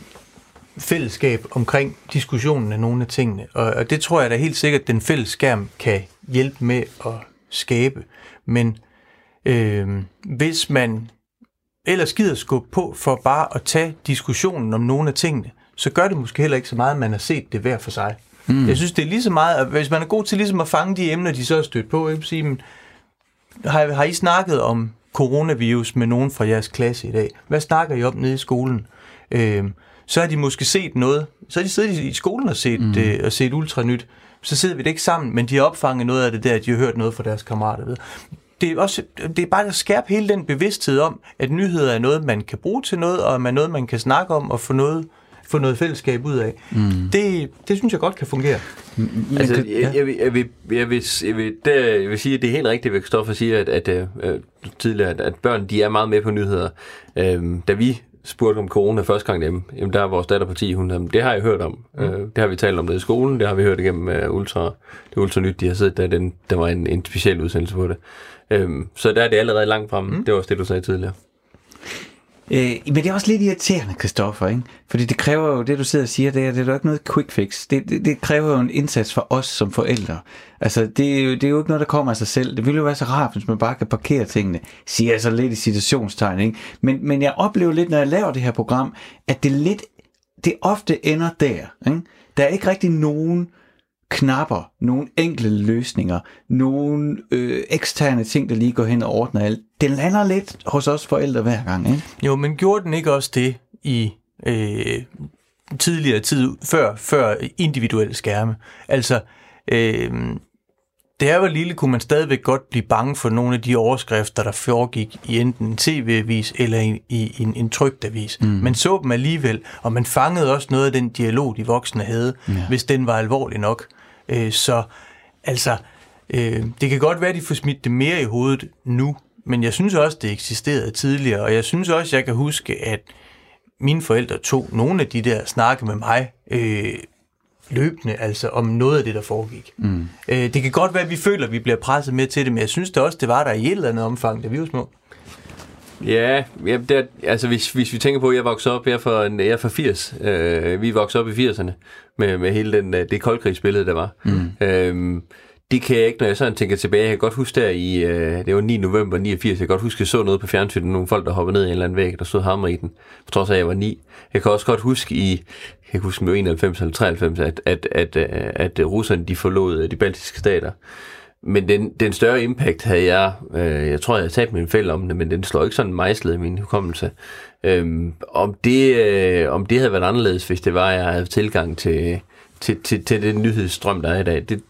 fællesskab omkring diskussionen af nogle af tingene. Og, og det tror jeg da helt sikkert, at den fælles skærm kan hjælpe med at skabe. Men øh, hvis man ellers gider skubbe på for bare at tage diskussionen om nogle af tingene, så gør det måske heller ikke så meget, at man har set det hver for sig. Mm. Jeg synes, det er lige så meget, at hvis man er god til ligesom at fange de emner, de så er stødt på, ikke? Sige, men, har, har I snakket om coronavirus med nogen fra jeres klasse i dag? Hvad snakker I om nede i skolen? Øh, så har de måske set noget. Så har de siddet i skolen og set, mm. øh, og set ultranyt. Så sidder vi det ikke sammen, men de har opfanget noget af det der, de har hørt noget fra deres kammerater. Ved. Det er, også, det er bare at skærpe hele den bevidsthed om, at nyheder er noget, man kan bruge til noget, og er noget, man kan snakke om og få noget, få noget fællesskab ud af. Mm. Det, det synes jeg godt kan fungere. Men, altså, jeg, jeg, jeg, vil, jeg, vil, jeg, vil, jeg, vil, der, jeg vil sige, at det er helt rigtigt, hvad Kristoffer siger, at, at, at, øh, tidligere, at, at børn de er meget med på nyheder. Øhm, da vi spurgte om corona første gang hjemme, jamen der er vores datter på 10, hun jamen, det har jeg hørt om. Mm. Øh, det har vi talt om det i skolen, det har vi hørt igennem uh, Ultra, det Ultra Nyt, de har siddet der, den, der var en, en speciel udsendelse på det. Øhm, så der er det allerede langt fremme, mm. det var også det, du sagde tidligere. Øh, men det er også lidt irriterende, Christoffer, ikke? Fordi det kræver jo, det du sidder og siger, det er, det er jo ikke noget quick fix. Det, det, det kræver jo en indsats for os som forældre. Altså, det er, jo, det er jo ikke noget, der kommer af sig selv. Det ville jo være så rart, hvis man bare kan parkere tingene. Siger jeg så lidt i citationstegn, ikke? Men, men jeg oplever lidt, når jeg laver det her program, at det lidt, det ofte ender der, ikke? Der er ikke rigtig nogen knapper, nogle enkle løsninger, nogle øh, eksterne ting, der lige går hen og ordner alt. Den lander lidt hos os forældre hver gang, ikke? Jo, men gjorde den ikke også det i øh, tidligere tid, før, før individuelle skærme? Altså, øh, da jeg var lille, kunne man stadigvæk godt blive bange for nogle af de overskrifter, der foregik i enten en tv-avis eller i, i en, en trygt avis. Mm. Man så dem alligevel, og man fangede også noget af den dialog, de voksne havde, ja. hvis den var alvorlig nok. Øh, så altså, øh, det kan godt være, at de får smidt det mere i hovedet nu, men jeg synes også, det eksisterede tidligere, og jeg synes også, jeg kan huske, at mine forældre tog nogle af de der snakke med mig øh, løbende, altså om noget af det, der foregik. Mm. Øh, det kan godt være, at vi føler, at vi bliver presset med til det, men jeg synes det også, det var der i et eller andet omfang, da vi var små. Ja, ja det, altså hvis, hvis vi tænker på, at jeg voksede op, jeg er fra, jeg er fra 80, øh, vi voksede op i 80'erne med, med hele den, øh, det koldkrigsbillede, der var. Mm. Øhm, det kan jeg ikke, når jeg sådan tænker tilbage. Jeg kan godt huske der i, øh, det var 9. november 89, jeg kan godt huske, at jeg så noget på fjernsynet, nogle folk, der hoppede ned i en eller anden væg, der stod hammer i den, på trods af, at jeg var 9. Jeg kan også godt huske i, jeg kan huske med 91 eller 93, at, at, at, at, at russerne, de forlod de baltiske stater. Men den, den større impact havde jeg, øh, jeg tror, jeg har talt med en fælde om det, men den slår ikke sådan mejslet i min hukommelse. Øhm, om, det, øh, om det havde været anderledes, hvis det var, at jeg havde tilgang til, til, til, til den nyhedsstrøm, der er i dag, det,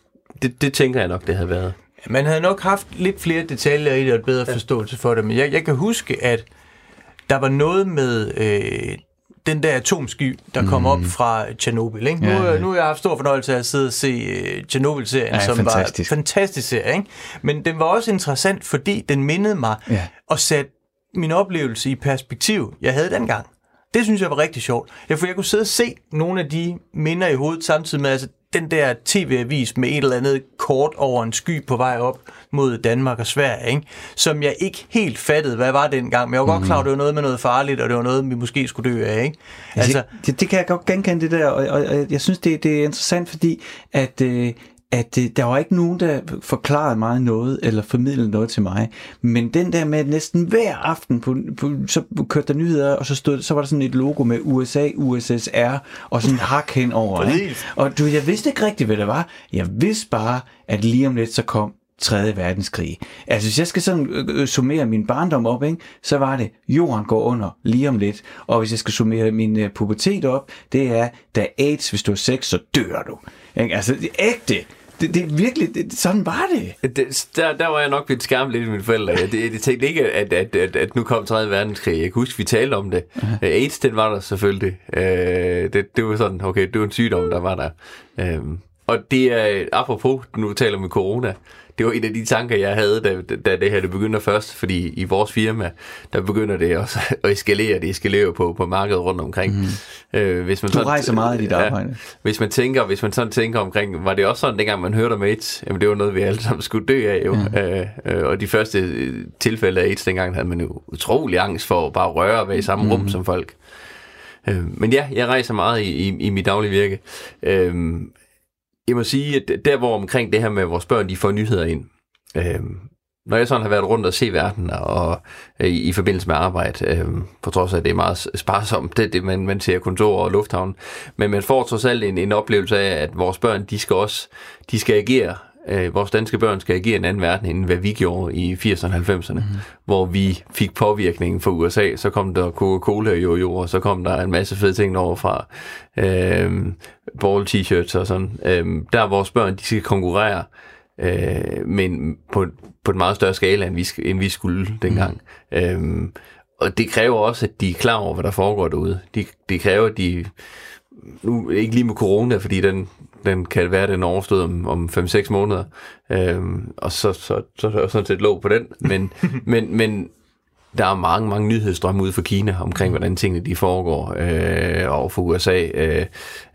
det, det tænker jeg nok, det havde været. Man havde nok haft lidt flere detaljer i det, og et bedre ja. forståelse for det, men jeg, jeg kan huske, at der var noget med øh, den der atomsky, der kom mm. op fra Tjernobyl. Ikke? Ja, nu, ja. nu har jeg haft stor fornøjelse af at sidde og se uh, Tjernobyl-serien, ja, som fantastisk. var en fantastisk serie. Ikke? Men den var også interessant, fordi den mindede mig ja. og satte min oplevelse i perspektiv, jeg havde dengang. Det synes jeg var rigtig sjovt. Ja, for jeg kunne sidde og se nogle af de minder i hovedet samtidig med, altså den der tv-avis med et eller andet kort over en sky på vej op mod Danmark og Sverige, ikke? som jeg ikke helt fattede, hvad var dengang. Men jeg var mm. godt klar, at det var noget med noget farligt, og det var noget, vi måske skulle dø af. Ikke? Altså, altså, det, det kan jeg godt genkende det der, og, og, og jeg synes, det, det er interessant, fordi at... Øh, at øh, der var ikke nogen, der forklarede mig noget, eller formidlede noget til mig. Men den der med, at næsten hver aften, på, på, så kørte der nyheder, og så, stod, så var der sådan et logo med USA, USSR, og sådan en hak hen over. Ikke? Og du, jeg vidste ikke rigtigt, hvad det var. Jeg vidste bare, at lige om lidt, så kom 3. verdenskrig. Altså, hvis jeg skal sådan øh, summere min barndom op, ikke, så var det, jorden går under lige om lidt. Og hvis jeg skal summere min uh, pubertet op, det er, da AIDS, hvis du er sex, så dør du. Ikke? Altså, det ægte det, det er virkelig, det, sådan var det. det der, der var jeg nok lidt skærm lidt i mine forældre. Jeg, det, jeg tænkte ikke, at, at, at, at nu kom 3. verdenskrig. Jeg kan huske, vi talte om det. Uh-huh. AIDS, den var der selvfølgelig. Uh, det, det var sådan, okay, det var en sygdom, der var der. Uh, og det er, apropos, nu taler vi corona, det var en af de tanker, jeg havde, da, da det her det begynder først, fordi i vores firma, der begynder det også at eskalere. Det eskalerer på, på markedet rundt omkring. Mm. Øh, hvis man du sådan, rejser meget i dit arbejde. Ja, hvis man tænker, hvis man sådan tænker omkring, var det også sådan, dengang man hørte om AIDS, jamen det var noget, vi alle sammen skulle dø af jo. Mm. Øh, og de første øh, tilfælde af AIDS, dengang havde man jo utrolig angst for at bare røre ved i samme mm. rum som folk. Øh, men ja, jeg rejser meget i, i, i mit daglige virke. Øh, jeg må sige, at der hvor omkring det her med, at vores børn de får nyheder ind, øh, når jeg sådan har været rundt og se verden og øh, i, i forbindelse med arbejde, øh, på trods af, at det er meget sparsomt, det, det man, man ser kontor og lufthavn, men man får trods alt en, en oplevelse af, at vores børn, de skal også, de skal agere øh, vores danske børn skal agere i en anden verden, end hvad vi gjorde i 80'erne og 90'erne, mm. hvor vi fik påvirkning fra USA, så kom der Coca-Cola jo jo, og så kom der en masse fede ting over fra øh, ball t-shirts og sådan. Øh, der vores børn, de skal konkurrere, øh, men på, på en meget større skala, end vi, end vi skulle dengang. Mm. Øh, og det kræver også, at de er klar over, hvad der foregår derude. Det de kræver, at de nu ikke lige med corona, fordi den, den kan være, den overstået om, om 5-6 måneder, øhm, og så, så, så, så er sådan set lov på den, men, men, men der er mange, mange nyhedsstrømme ude for Kina omkring, hvordan tingene de foregår øh, over for USA, øh,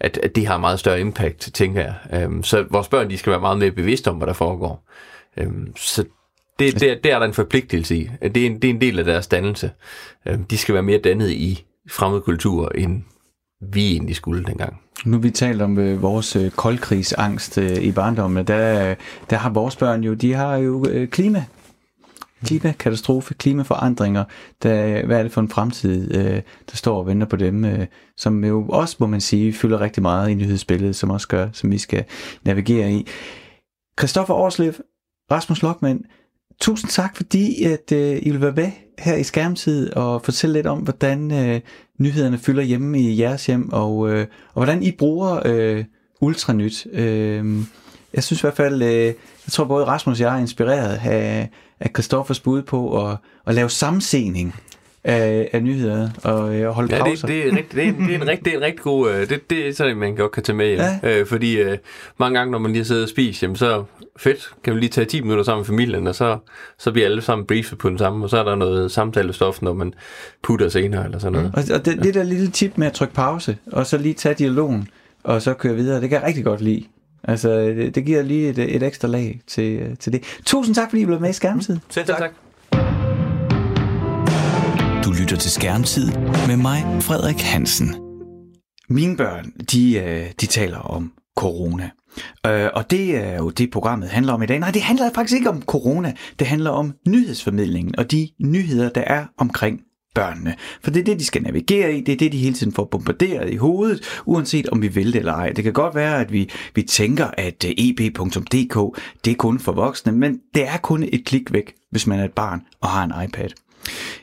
at, at det har meget større impact, tænker jeg. Øh, så vores børn, de skal være meget mere bevidste om, hvad der foregår. Øh, så det, det, det er der en forpligtelse i. Det er en, det er en del af deres dannelse. Øh, de skal være mere dannet i fremmede kulturer, end vi egentlig skulle dengang. Nu vi talt om øh, vores øh, koldkrigsangst øh, i barndommen, der, der har vores børn jo, de har jo øh, klima. Klimakatastrofe, klimaforandringer, der, hvad er det for en fremtid, øh, der står og venter på dem, øh, som jo også, må man sige, fylder rigtig meget i nyhedsbilledet, som også gør, som vi skal navigere i. Christoffer Årslev, Rasmus Lokman, tusind tak, fordi at øh, I vil være med her i skærmtid og fortælle lidt om, hvordan øh, nyhederne fylder hjemme i jeres hjem, og, øh, og hvordan I bruger øh, Ultranyt. Øh, jeg synes i hvert fald, øh, jeg tror både Rasmus og jeg er inspireret af, af Christoffers bud på at, at lave sammensening af, af nyheder og, øh, og holde ja, pauser. Det, det, er, rigtig, det, er, det, er en rigtig, det er en rigtig god... Øh, det, det er sådan, man godt kan tage med hjem. Ja. Øh, fordi øh, mange gange, når man lige sidder og spiser, jamen, så fedt, kan vi lige tage 10 minutter sammen med familien, og så, så bliver alle sammen briefet på den samme, og så er der noget samtalestof, når man putter senere eller sådan noget. Mm. Og, og det, det der lille tip med at trykke pause, og så lige tage dialogen, og så køre videre, det kan jeg rigtig godt lide. Altså, det, det giver lige et, et ekstra lag til, til det. Tusind tak, fordi I blev med i Skærmtid. Mm. Selv tak. tak. Du lytter til Skærmtid med mig, Frederik Hansen. Mine børn, de, øh, de taler om corona. Øh, og det er jo det, programmet handler om i dag. Nej, det handler faktisk ikke om corona. Det handler om nyhedsformidlingen og de nyheder, der er omkring børnene. For det er det, de skal navigere i, det er det, de hele tiden får bombarderet i hovedet, uanset om vi vil det eller ej. Det kan godt være, at vi, vi tænker, at øh, eb.dk det er kun for voksne, men det er kun et klik væk, hvis man er et barn og har en iPad.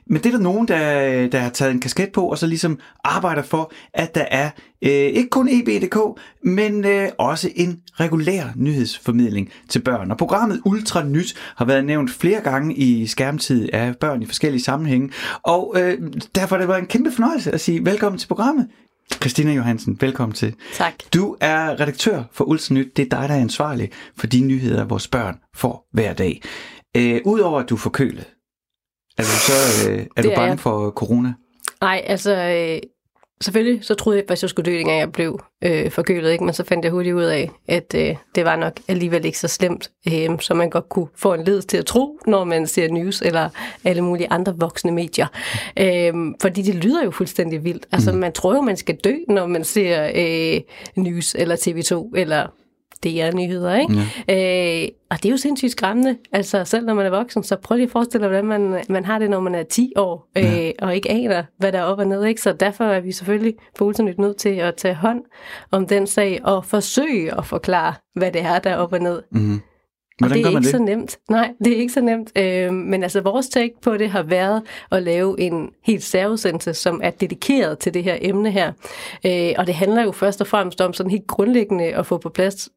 Men det er der nogen, der, der har taget en kasket på, og så ligesom arbejder for, at der er øh, ikke kun EB.dk, men øh, også en regulær nyhedsformidling til børn. Og programmet Ultra Nyt har været nævnt flere gange i skærmtid af børn i forskellige sammenhænge, og øh, derfor har det været en kæmpe fornøjelse at sige velkommen til programmet. Christina Johansen, velkommen til. Tak. Du er redaktør for Ultranyt. Det er dig, der er ansvarlig for de nyheder, vores børn får hver dag. Øh, Udover at du er forkølet, er du så øh, er du bange er for corona? Nej, altså øh, selvfølgelig så troede jeg, at jeg skulle dø, dengang jeg blev øh, forkølet, ikke? men så fandt jeg hurtigt ud af, at øh, det var nok alligevel ikke så slemt, øh, som man godt kunne få en led til at tro, når man ser news eller alle mulige andre voksne medier. Øh, fordi det lyder jo fuldstændig vildt. Altså mm. man tror jo, man skal dø, når man ser øh, news eller TV2 eller DR-nyheder, ikke? Ja. Øh, og det er jo sindssygt skræmmende, altså selv når man er voksen, så prøv lige at forestille dig, hvordan man, man har det, når man er 10 år, øh, ja. og ikke aner, hvad der er op og ned, ikke? Så derfor er vi selvfølgelig på Ultranyt nødt til at tage hånd om den sag, og forsøge at forklare, hvad det er, der er op og ned. Mm-hmm. Hvordan det er ikke det? så nemt. Nej, det er ikke så nemt. Øh, men altså vores take på det har været at lave en helt særudsendelse, som er dedikeret til det her emne her. Øh, og det handler jo først og fremmest om sådan helt grundlæggende at få på plads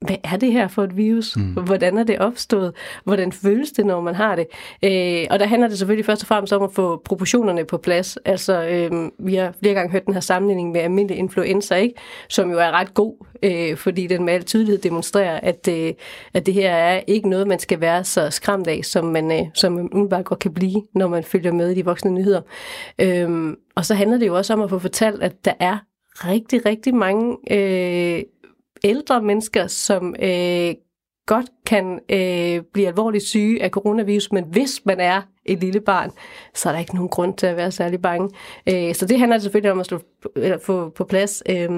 hvad er det her for et virus? Mm. Hvordan er det opstået? Hvordan føles det, når man har det? Øh, og der handler det selvfølgelig først og fremmest om at få proportionerne på plads. Altså, øh, vi har flere gange hørt den her sammenligning med almindelig influenza, ikke? som jo er ret god, øh, fordi den med al tydelighed demonstrerer, at, øh, at det her er ikke noget, man skal være så skræmt af, som man, øh, som man umiddelbart godt kan blive, når man følger med i de voksne nyheder. Øh, og så handler det jo også om at få fortalt, at der er rigtig, rigtig mange øh, ældre mennesker, som øh, godt kan øh, blive alvorligt syge af coronavirus, men hvis man er et lille barn, så er der ikke nogen grund til at være særlig bange. Øh, så det handler selvfølgelig om at slå, eller få på plads. Øh,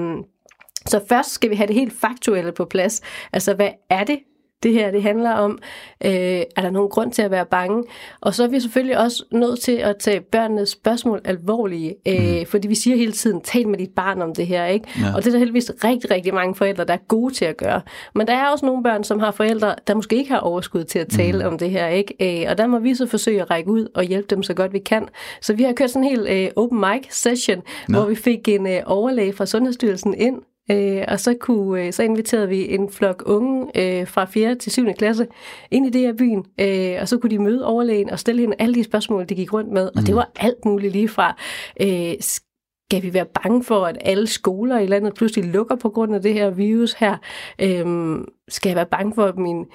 så først skal vi have det helt faktuelle på plads. Altså, hvad er det, det her det handler om. Øh, er der nogen grund til at være bange? Og så er vi selvfølgelig også nødt til at tage børnenes spørgsmål alvorlige, øh, mm. fordi vi siger hele tiden, tal med dit barn om det her. ikke? Ja. Og det er der heldigvis rigtig, rigtig mange forældre, der er gode til at gøre. Men der er også nogle børn, som har forældre, der måske ikke har overskud til at tale mm. om det her. ikke? Øh, og der må vi så forsøge at række ud og hjælpe dem så godt vi kan. Så vi har kørt sådan en helt øh, open mic session, no. hvor vi fik en øh, overlæge fra Sundhedsstyrelsen ind, Øh, og så, kunne, øh, så inviterede vi en flok unge øh, fra 4. til 7. klasse ind i det her byen, øh, og så kunne de møde overlægen og stille hende alle de spørgsmål, de gik rundt med. Og det mm. var alt muligt lige fra, øh, skal vi være bange for, at alle skoler i landet pludselig lukker på grund af det her virus her? Øh, skal jeg være bange for, at min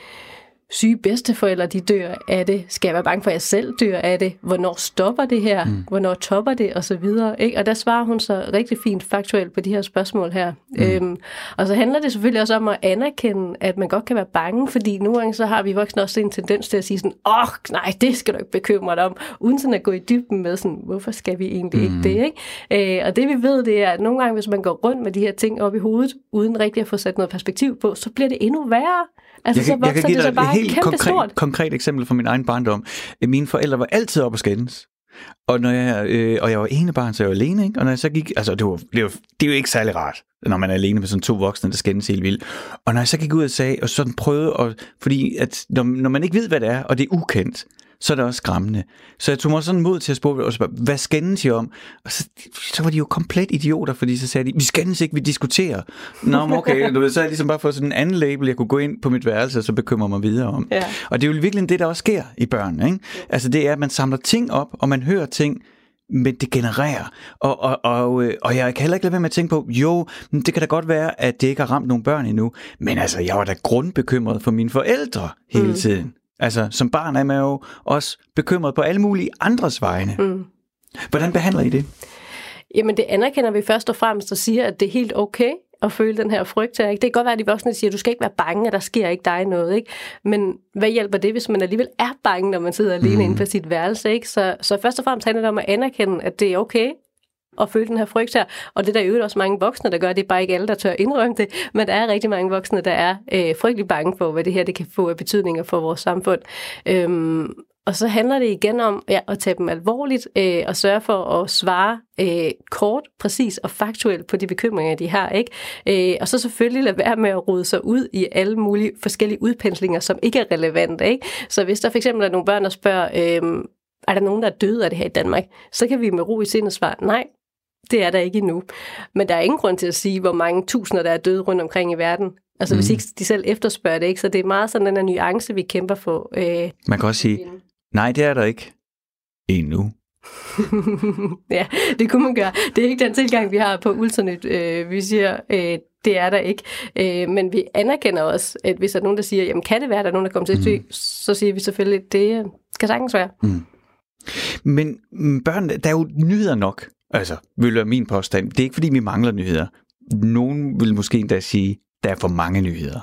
syge bedsteforældre, de dør af det? Skal jeg være bange for, at jeg selv dør af det? Hvornår stopper det her? Mm. Hvornår topper det? Og så videre. Ikke? Og der svarer hun så rigtig fint faktuelt på de her spørgsmål her. Mm. Øhm, og så handler det selvfølgelig også om at anerkende, at man godt kan være bange, fordi nogle gange så har vi voksne også en tendens til at sige sådan, åh, oh, nej, det skal du ikke bekymre dig om, uden sådan at gå i dybden med sådan, hvorfor skal vi egentlig mm. ikke det? Ikke? Øh, og det vi ved, det er, at nogle gange, hvis man går rundt med de her ting op i hovedet, uden rigtig at få sat noget perspektiv på, så bliver det endnu værre. Altså, jeg, så jeg kan give dig et helt konkret, stort. konkret eksempel fra min egen barndom. Mine forældre var altid op og skændes. Og, når jeg, øh, og jeg var ene barn, så jeg var alene, ikke? Og når jeg så gik, altså det, var, det, var, det er jo ikke særlig rart, når man er alene med sådan to voksne, der skændes helt vildt. Og når jeg så gik ud og sagde, og sådan prøvede, og, fordi at når, når man ikke ved, hvad det er, og det er ukendt, så er det også skræmmende. Så jeg tog mig sådan mod til at spørge, og hvad skændes I om? Og så, så var de jo komplet idioter, fordi så sagde de, vi skændes ikke, vi diskuterer. Nå, okay, du ved, så er jeg ligesom bare fået sådan en anden label, jeg kunne gå ind på mit værelse, og så bekymre mig videre om. Ja. Og det er jo virkelig det, der også sker i børn. Ikke? Altså det er, at man samler ting op, og man hører ting, men det genererer. Og, og, og, øh, og jeg kan heller ikke lade være med at tænke på, jo, det kan da godt være, at det ikke har ramt nogle børn endnu, men altså, jeg var da grundbekymret for mine forældre hele mm. tiden. Altså, som barn er man jo også bekymret på alle mulige andres vegne. Mm. Hvordan behandler I det? Jamen, det anerkender vi først og fremmest og siger, at det er helt okay at føle den her frygt her. Ikke? Det kan godt være, at de voksne siger, at du skal ikke være bange, at der sker ikke dig noget. Ikke? Men hvad hjælper det, hvis man alligevel er bange, når man sidder alene mm. inde på sit værelse? Ikke? Så, så først og fremmest handler det om at anerkende, at det er okay at føle den her frygt her. Og det er der jo også mange voksne, der gør. Det er bare ikke alle, der tør indrømme det. Men der er rigtig mange voksne, der er øh, frygtelig bange for, hvad det her det kan få af betydninger for vores samfund. Øhm, og så handler det igen om ja, at tage dem alvorligt øh, og sørge for at svare øh, kort, præcis og faktuelt på de bekymringer, de har. ikke. Øh, og så selvfølgelig lade være med at rode sig ud i alle mulige forskellige udpenslinger, som ikke er relevante. Ikke? Så hvis der for eksempel er nogle børn, der spørger, øh, er der nogen, der er døde af det her i Danmark, så kan vi med ro i sindet svare, nej, det er der ikke endnu. Men der er ingen grund til at sige, hvor mange tusinder, der er døde rundt omkring i verden. Altså mm. hvis ikke de selv efterspørger det, ikke? så det er meget sådan den nuance, vi kæmper for. Øh, Man kan også sige, nej, det er der ikke endnu. ja, det kunne man gøre. Det er ikke den tilgang, vi har på Ultranyt. Øh, vi siger, øh, det er der ikke. Øh, men vi anerkender også, at hvis der er nogen, der siger, jamen kan det være, der er nogen, der kommer til at mm. så siger vi selvfølgelig, at det skal sagtens være. Mm. Men børn, der er jo nyheder nok Altså, vil være min påstand. Det er ikke, fordi vi mangler nyheder. Nogen vil måske endda sige, der er for mange nyheder.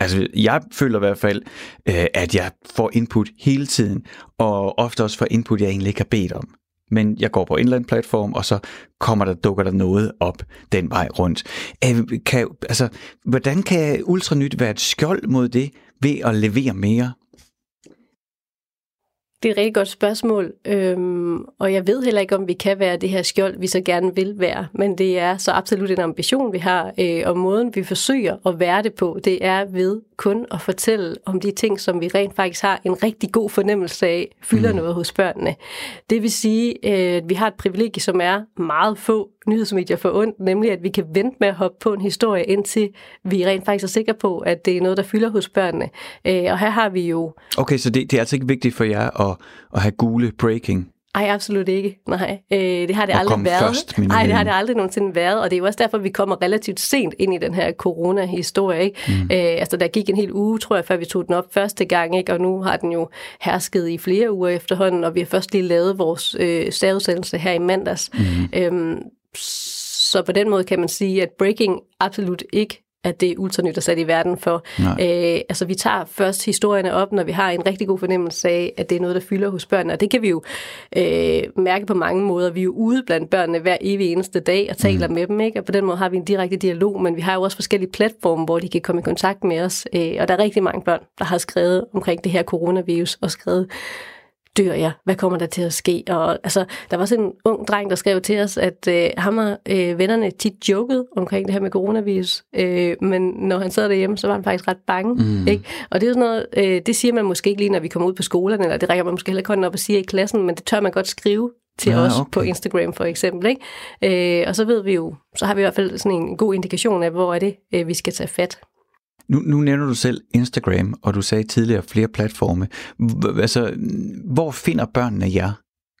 Altså, jeg føler i hvert fald, øh, at jeg får input hele tiden, og ofte også får input, jeg egentlig ikke har bedt om. Men jeg går på en eller anden platform, og så kommer der, dukker der noget op den vej rundt. Øh, kan, altså, hvordan kan Ultranyt være et skjold mod det ved at levere mere? Det er et rigtig godt spørgsmål, øhm, og jeg ved heller ikke, om vi kan være det her skjold, vi så gerne vil være, men det er så absolut en ambition, vi har, øh, og måden, vi forsøger at være det på, det er ved kun at fortælle om de ting, som vi rent faktisk har en rigtig god fornemmelse af, fylder mm. noget hos børnene. Det vil sige, øh, at vi har et privilegie, som er meget få nyhedsmedier for ondt, nemlig at vi kan vente med at hoppe på en historie, indtil vi rent faktisk er sikre på, at det er noget, der fylder hos børnene. Øh, og her har vi jo... Okay, så det, det er altså ikke vigtigt for jer at, at have gule breaking? Nej, absolut ikke. Nej, øh, det har det og aldrig været. Først, Nej, det har det aldrig nogensinde været, og det er jo også derfor, vi kommer relativt sent ind i den her corona-historie. Ikke? Mm. Øh, altså, der gik en hel uge, tror jeg, før vi tog den op første gang, ikke? og nu har den jo hersket i flere uger efterhånden, og vi har først lige lavet vores øh, særudsendelse her i mandags. Mm. Øhm, så på den måde kan man sige, at breaking absolut ikke at det er ultranyt er sat i verden for. Øh, altså vi tager først historierne op, når vi har en rigtig god fornemmelse af, at det er noget, der fylder hos børnene. Og det kan vi jo øh, mærke på mange måder. Vi er jo ude blandt børnene hver evig eneste dag og taler mm. med dem. Ikke? Og på den måde har vi en direkte dialog, men vi har jo også forskellige platforme, hvor de kan komme i kontakt med os. Øh, og der er rigtig mange børn, der har skrevet omkring det her coronavirus og skrevet dør jeg? Hvad kommer der til at ske? Og altså, der var sådan en ung dreng, der skrev til os, at øh, ham og øh, vennerne tit jokede omkring det her med coronavirus. Øh, men når han sad derhjemme, så var han faktisk ret bange. Mm. Ikke? Og det er sådan noget, øh, det siger man måske ikke lige, når vi kommer ud på skolerne, eller det rækker man måske heller ikke hånden op og siger i klassen, men det tør man godt skrive til ja, os okay. på Instagram for eksempel. Ikke? Øh, og så ved vi jo, så har vi i hvert fald sådan en god indikation af, hvor er det, øh, vi skal tage fat. Nu, nu nævner du selv Instagram, og du sagde tidligere flere platforme. Altså, hvor finder børnene jer?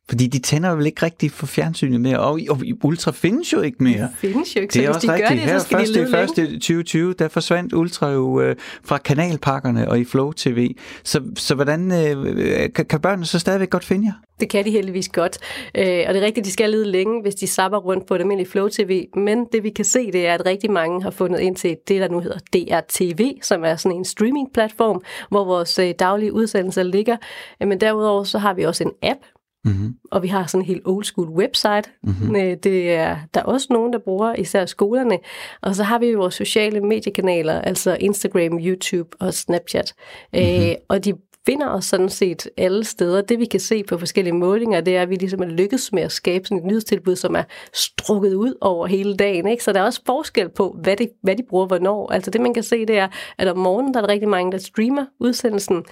Fordi de tænder vel ikke rigtig for fjernsynet mere, og, og Ultra findes jo ikke mere. Det findes jo ikke, det er så hvis de rigtigt. gør det, Her, så skal første, de lede første 2020, der forsvandt Ultra jo øh, fra kanalpakkerne og i Flow TV. Så, så hvordan øh, kan, kan børnene så stadigvæk godt finde jer? Det kan de heldigvis godt. Øh, og det er rigtigt, de skal lede længe, hvis de sapper rundt på et almindeligt Flow TV. Men det vi kan se, det er, at rigtig mange har fundet ind til det, der nu hedder DRTV, som er sådan en streaming-platform, hvor vores øh, daglige udsendelser ligger. Men derudover så har vi også en app, Mm-hmm. Og vi har sådan en helt old school website. Mm-hmm. Det er der er også nogen, der bruger, især skolerne. Og så har vi vores sociale mediekanaler, altså Instagram, YouTube og Snapchat. Mm-hmm. Øh, og de finder os sådan set alle steder. Det vi kan se på forskellige målinger, det er, at vi ligesom er lykkedes med at skabe sådan et nyhedstilbud, som er strukket ud over hele dagen. Ikke? Så der er også forskel på, hvad de, hvad de bruger hvornår. Altså det man kan se, det er, at om morgenen der er der rigtig mange, der streamer udsendelsen.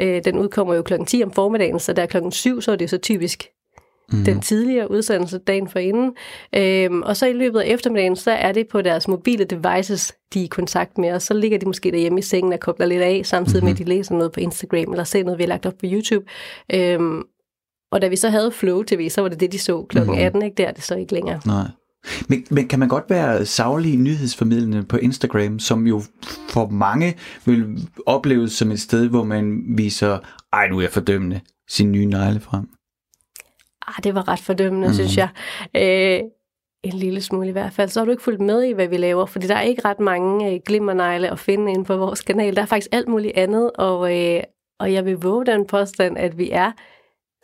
Øh, den udkommer jo klokken 10 om formiddagen, så der er klokken 7, så er det så typisk mm. den tidligere udsendelse dagen for inden. Øhm, og så i løbet af eftermiddagen, så er det på deres mobile devices, de er i kontakt med os. Så ligger de måske derhjemme i sengen og kobler lidt af, samtidig med, at de mhm. læser noget på Instagram, eller ser noget, vi har lagt op på YouTube. Øhm, og da vi så havde Flow TV, så var det det, de så klokken mm. 18, ikke? Der er det så ikke længere. Nej. Men, men kan man godt være savlig nyhedsformidlende på Instagram, som jo for mange vil opleves som et sted, hvor man viser, ej nu er jeg fordømmende, sin nye negle frem? Ah, det var ret fordømmende, mm. synes jeg. Øh, en lille smule i hvert fald. Så har du ikke fulgt med i, hvad vi laver, fordi der er ikke ret mange øh, glimmernegle at finde inde på vores kanal. Der er faktisk alt muligt andet, og, øh, og jeg vil våge den påstand, at vi er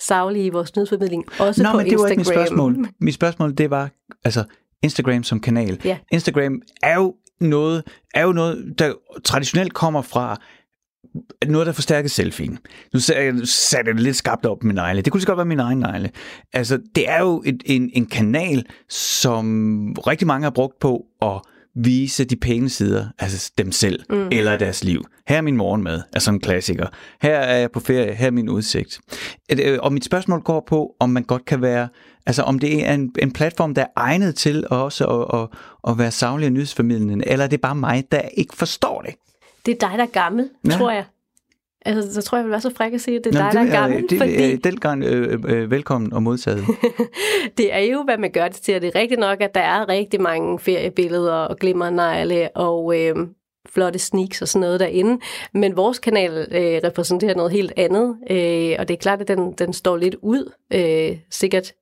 savlige i vores nyhedsformidling, også Nå, på men det var ikke mit spørgsmål. Mit spørgsmål, det var, altså, Instagram som kanal. Ja. Instagram er jo noget, er jo noget, der traditionelt kommer fra noget, der forstærker selfien. Nu satte jeg det lidt skabt op med negle. Det kunne så godt være min egen negle. Altså, det er jo et, en, en kanal, som rigtig mange har brugt på at vise de pæne sider, altså dem selv, mm. eller deres liv. Her er min morgenmad, er sådan en klassiker. Her er jeg på ferie, her er min udsigt. Øh, og mit spørgsmål går på, om man godt kan være, altså om det er en, en platform, der er egnet til også at, at, at være savlig og nyhedsformidlende, eller er det bare mig, der ikke forstår det? Det er dig, der er gammel, ja. tror jeg. Altså, så tror jeg, jeg vil være så fræk at sige, at det er Nå, dig, det, der er gammel. Det fordi... er den gang øh, øh, velkommen og modtaget. det er jo, hvad man gør det til, og det er rigtigt nok, at der er rigtig mange feriebilleder og glimmernegle og øh, flotte sneaks og sådan noget derinde. Men vores kanal øh, repræsenterer noget helt andet, øh, og det er klart, at den, den står lidt ud, øh, sikkert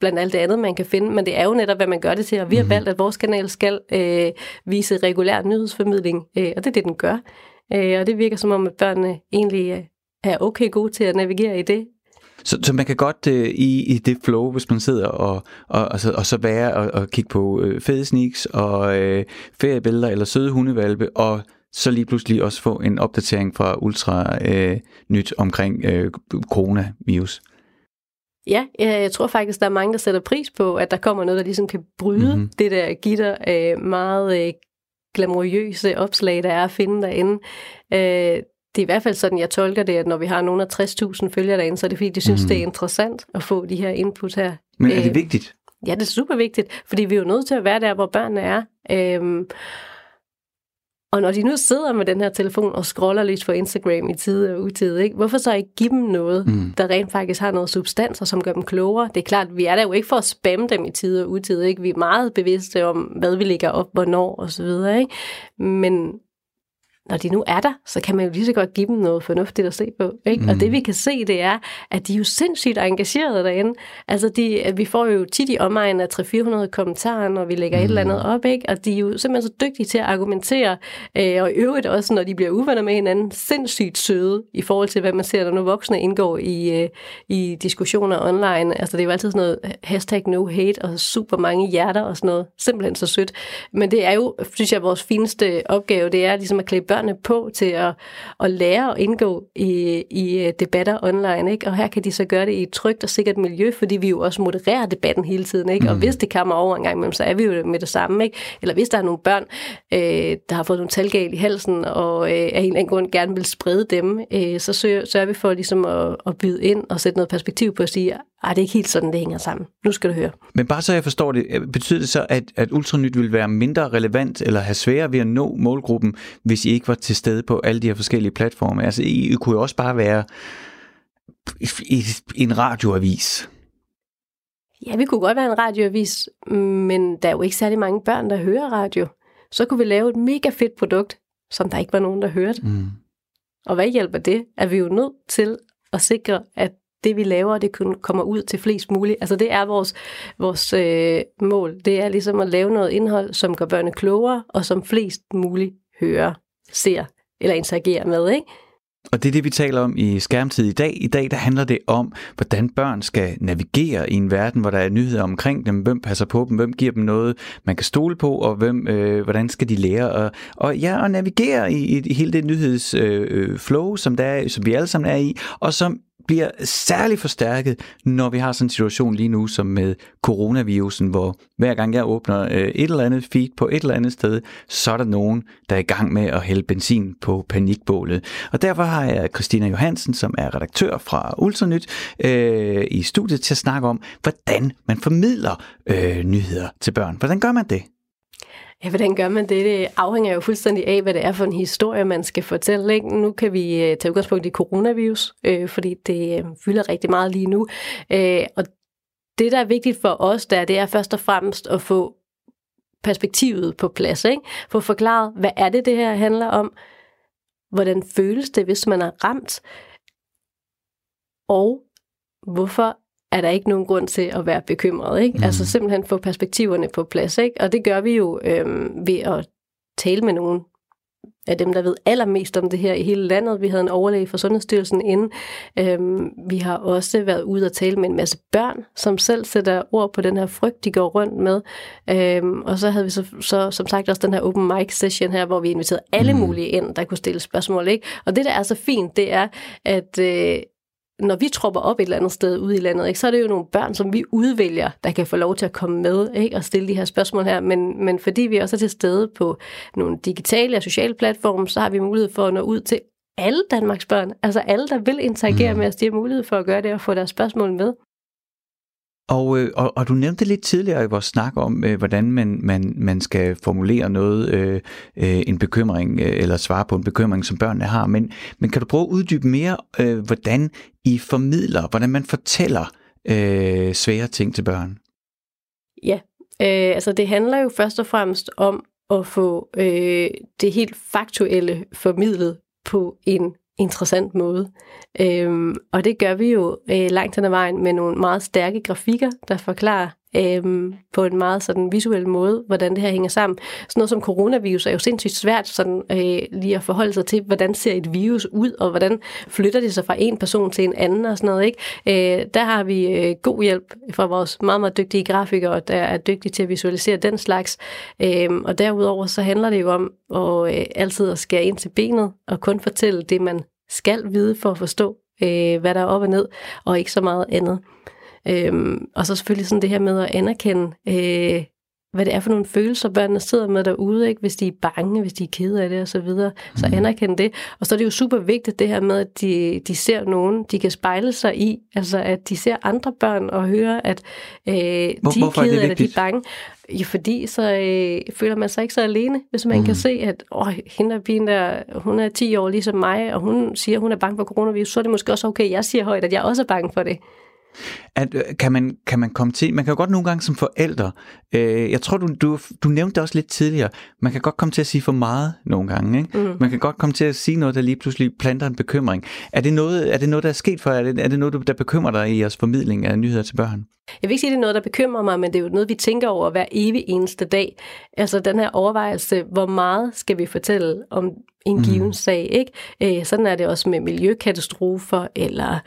blandt alt det andet, man kan finde, men det er jo netop, hvad man gør det til, og vi har mm. valgt, at vores kanal skal øh, vise regulær nyhedsformidling, øh, og det er det, den gør. Øh, og det virker som om, at børnene egentlig øh, er okay gode til at navigere i det, så, så man kan godt øh, i, i det flow, hvis man sidder og, og, og, så, og så være og, og kigge på øh, fede sneaks og øh, feriebilleder eller søde hundevalpe, og så lige pludselig også få en opdatering fra Ultra øh, nyt omkring øh, coronavirus. Ja, jeg tror faktisk, der er mange, der sætter pris på, at der kommer noget, der ligesom kan bryde mm-hmm. det der gitter øh, meget øh, glamourøse opslag, der er at finde derinde. Øh, det er i hvert fald sådan, jeg tolker det, at når vi har nogle af 60.000 følgere derinde, så er det fordi, de synes, mm. det er interessant at få de her input her. Men er det øh, vigtigt? Ja, det er super vigtigt, fordi vi er jo nødt til at være der, hvor børnene er. Øhm, og når de nu sidder med den her telefon og scroller lidt på Instagram i tid og utid, ikke? hvorfor så ikke give dem noget, mm. der rent faktisk har noget substans, og som gør dem klogere? Det er klart, vi er der jo ikke for at spamme dem i tid og utid. Ikke? Vi er meget bevidste om, hvad vi lægger op, hvornår osv. Ikke? Men når de nu er der, så kan man jo lige så godt give dem noget fornuftigt at se på. Ikke? Mm. Og det vi kan se, det er, at de er jo sindssygt engagerede derinde. Altså, de, vi får jo tit i omegn af 300-400 kommentarer, når vi lægger mm. et eller andet op, ikke? og de er jo simpelthen så dygtige til at argumentere, øh, og i øvrigt også, når de bliver uvenner med hinanden, sindssygt søde i forhold til, hvad man ser, når nu voksne indgår i, øh, i diskussioner online. Altså, det er jo altid sådan noget hashtag no hate, og super mange hjerter og sådan noget. Simpelthen så sødt. Men det er jo, synes jeg, vores fineste opgave, det er ligesom at klæde børnene på til at, at lære at indgå i, i øh, debatter online. Ikke? Og her kan de så gøre det i et trygt og sikkert miljø, fordi vi jo også modererer debatten hele tiden. Ikke? Mm. Og hvis det kommer over en gang imellem, så er vi jo med det samme. Ikke? Eller hvis der er nogle børn, øh, der har fået nogle talgal i halsen, og øh, af en eller anden grund gerne vil sprede dem, øh, så sørger, sørger vi for ligesom at, at byde ind og sætte noget perspektiv på at sige, ej, det er ikke helt sådan, det hænger sammen. Nu skal du høre. Men bare så jeg forstår det, betyder det så, at, at ultranyt vil være mindre relevant eller have sværere ved at nå målgruppen, hvis I ikke var til stede på alle de her forskellige platforme? Altså, I, kunne jo også bare være i en radioavis. Ja, vi kunne godt være en radioavis, men der er jo ikke særlig mange børn, der hører radio. Så kunne vi lave et mega fedt produkt, som der ikke var nogen, der hørte. Mm. Og hvad hjælper det? Er vi jo nødt til at sikre, at det, vi laver, det kommer ud til flest muligt. Altså det er vores, vores øh, mål. Det er ligesom at lave noget indhold, som gør børnene klogere, og som flest muligt hører, ser eller interagerer med. Ikke? Og det er det, vi taler om i skærmtid i dag. I dag der handler det om, hvordan børn skal navigere i en verden, hvor der er nyheder omkring dem. Hvem passer på dem? Hvem giver dem noget, man kan stole på? Og hvem, øh, hvordan skal de lære? at, og ja, at navigere i, i hele det nyhedsflow, øh, øh som, der er, som vi alle sammen er i, og som bliver særligt forstærket, når vi har sådan en situation lige nu, som med coronavirusen, hvor hver gang jeg åbner øh, et eller andet feed på et eller andet sted, så er der nogen, der er i gang med at hælde benzin på panikbålet. Og derfor har jeg Christina Johansen, som er redaktør fra Ultranyt, øh, i studiet til at snakke om, hvordan man formidler øh, nyheder til børn. Hvordan gør man det? Ja, hvordan gør man det? Det afhænger jo fuldstændig af, hvad det er for en historie, man skal fortælle. Ikke? Nu kan vi øh, tage udgangspunkt i coronavirus, øh, fordi det øh, fylder rigtig meget lige nu. Øh, og det, der er vigtigt for os, der, det er først og fremmest at få perspektivet på plads. Ikke? Få forklaret, hvad er det, det her handler om? Hvordan føles det, hvis man er ramt? Og hvorfor er der ikke nogen grund til at være bekymret. Ikke? Mm. Altså simpelthen få perspektiverne på plads. Ikke? Og det gør vi jo øhm, ved at tale med nogen af dem, der ved allermest om det her i hele landet. Vi havde en overlæge fra Sundhedsstyrelsen inde. Øhm, vi har også været ude og tale med en masse børn, som selv sætter ord på den her frygt, de går rundt med. Øhm, og så havde vi så, så som sagt også den her open mic session her, hvor vi inviterede alle mm. mulige ind, der kunne stille spørgsmål. Ikke? Og det, der er så fint, det er, at øh, når vi tropper op et eller andet sted ude i landet, ikke, så er det jo nogle børn, som vi udvælger, der kan få lov til at komme med ikke, og stille de her spørgsmål her. Men, men fordi vi også er til stede på nogle digitale og sociale platforme, så har vi mulighed for at nå ud til alle Danmarks børn. Altså alle, der vil interagere mm. med os, de har mulighed for at gøre det og få deres spørgsmål med. Og, øh, og, og du nævnte lidt tidligere i vores snak om, øh, hvordan man, man, man skal formulere noget, øh, øh, en bekymring, øh, eller svare på en bekymring, som børnene har. Men, men kan du prøve at uddybe mere, øh, hvordan I formidler, hvordan man fortæller øh, svære ting til børn? Ja, øh, altså det handler jo først og fremmest om at få øh, det helt faktuelle formidlet på en interessant måde. Øhm, og det gør vi jo øh, langt hen ad vejen med nogle meget stærke grafikker, der forklarer øhm, på en meget sådan visuel måde, hvordan det her hænger sammen. Sådan noget som coronavirus er jo sindssygt svært sådan, øh, lige at forholde sig til, hvordan ser et virus ud, og hvordan flytter det sig fra en person til en anden og sådan noget. Ikke? Øh, der har vi øh, god hjælp fra vores meget, meget dygtige grafikere, der er dygtige til at visualisere den slags. Øh, og derudover så handler det jo om at øh, altid at skære ind til benet, og kun fortælle det, man skal vide for at forstå, øh, hvad der er op og ned, og ikke så meget andet. Øhm, og så selvfølgelig sådan det her med at anerkende, øh, hvad det er for nogle følelser, børnene sidder med derude, ikke? hvis de er bange, hvis de er kede af det og så videre. Så mm. anerkende det. Og så er det jo super vigtigt det her med, at de, de ser nogen, de kan spejle sig i, altså at de ser andre børn og hører, at øh, de Hvor, er kede er eller de er bange. Ja, fordi så øh, føler man sig ikke så alene, hvis man mm. kan se, at åh, hende er der, hun er 10 år ligesom mig, og hun siger, at hun er bange for coronavirus, så er det måske også okay, jeg siger højt, at jeg også er bange for det. At, øh, kan, man, kan man komme til, man kan jo godt nogle gange som forældre, øh, jeg tror du, du, du nævnte det også lidt tidligere, man kan godt komme til at sige for meget nogle gange, ikke? Mm. man kan godt komme til at sige noget, der lige pludselig planter en bekymring. Er det noget, er det noget der er sket for, er det, er det noget, der bekymrer dig i jeres formidling af nyheder til børn? Jeg vil ikke sige, at det er noget, der bekymrer mig, men det er jo noget, vi tænker over hver evig eneste dag. Altså den her overvejelse, hvor meget skal vi fortælle om en given mm. sag, ikke? Øh, sådan er det også med miljøkatastrofer, eller øh,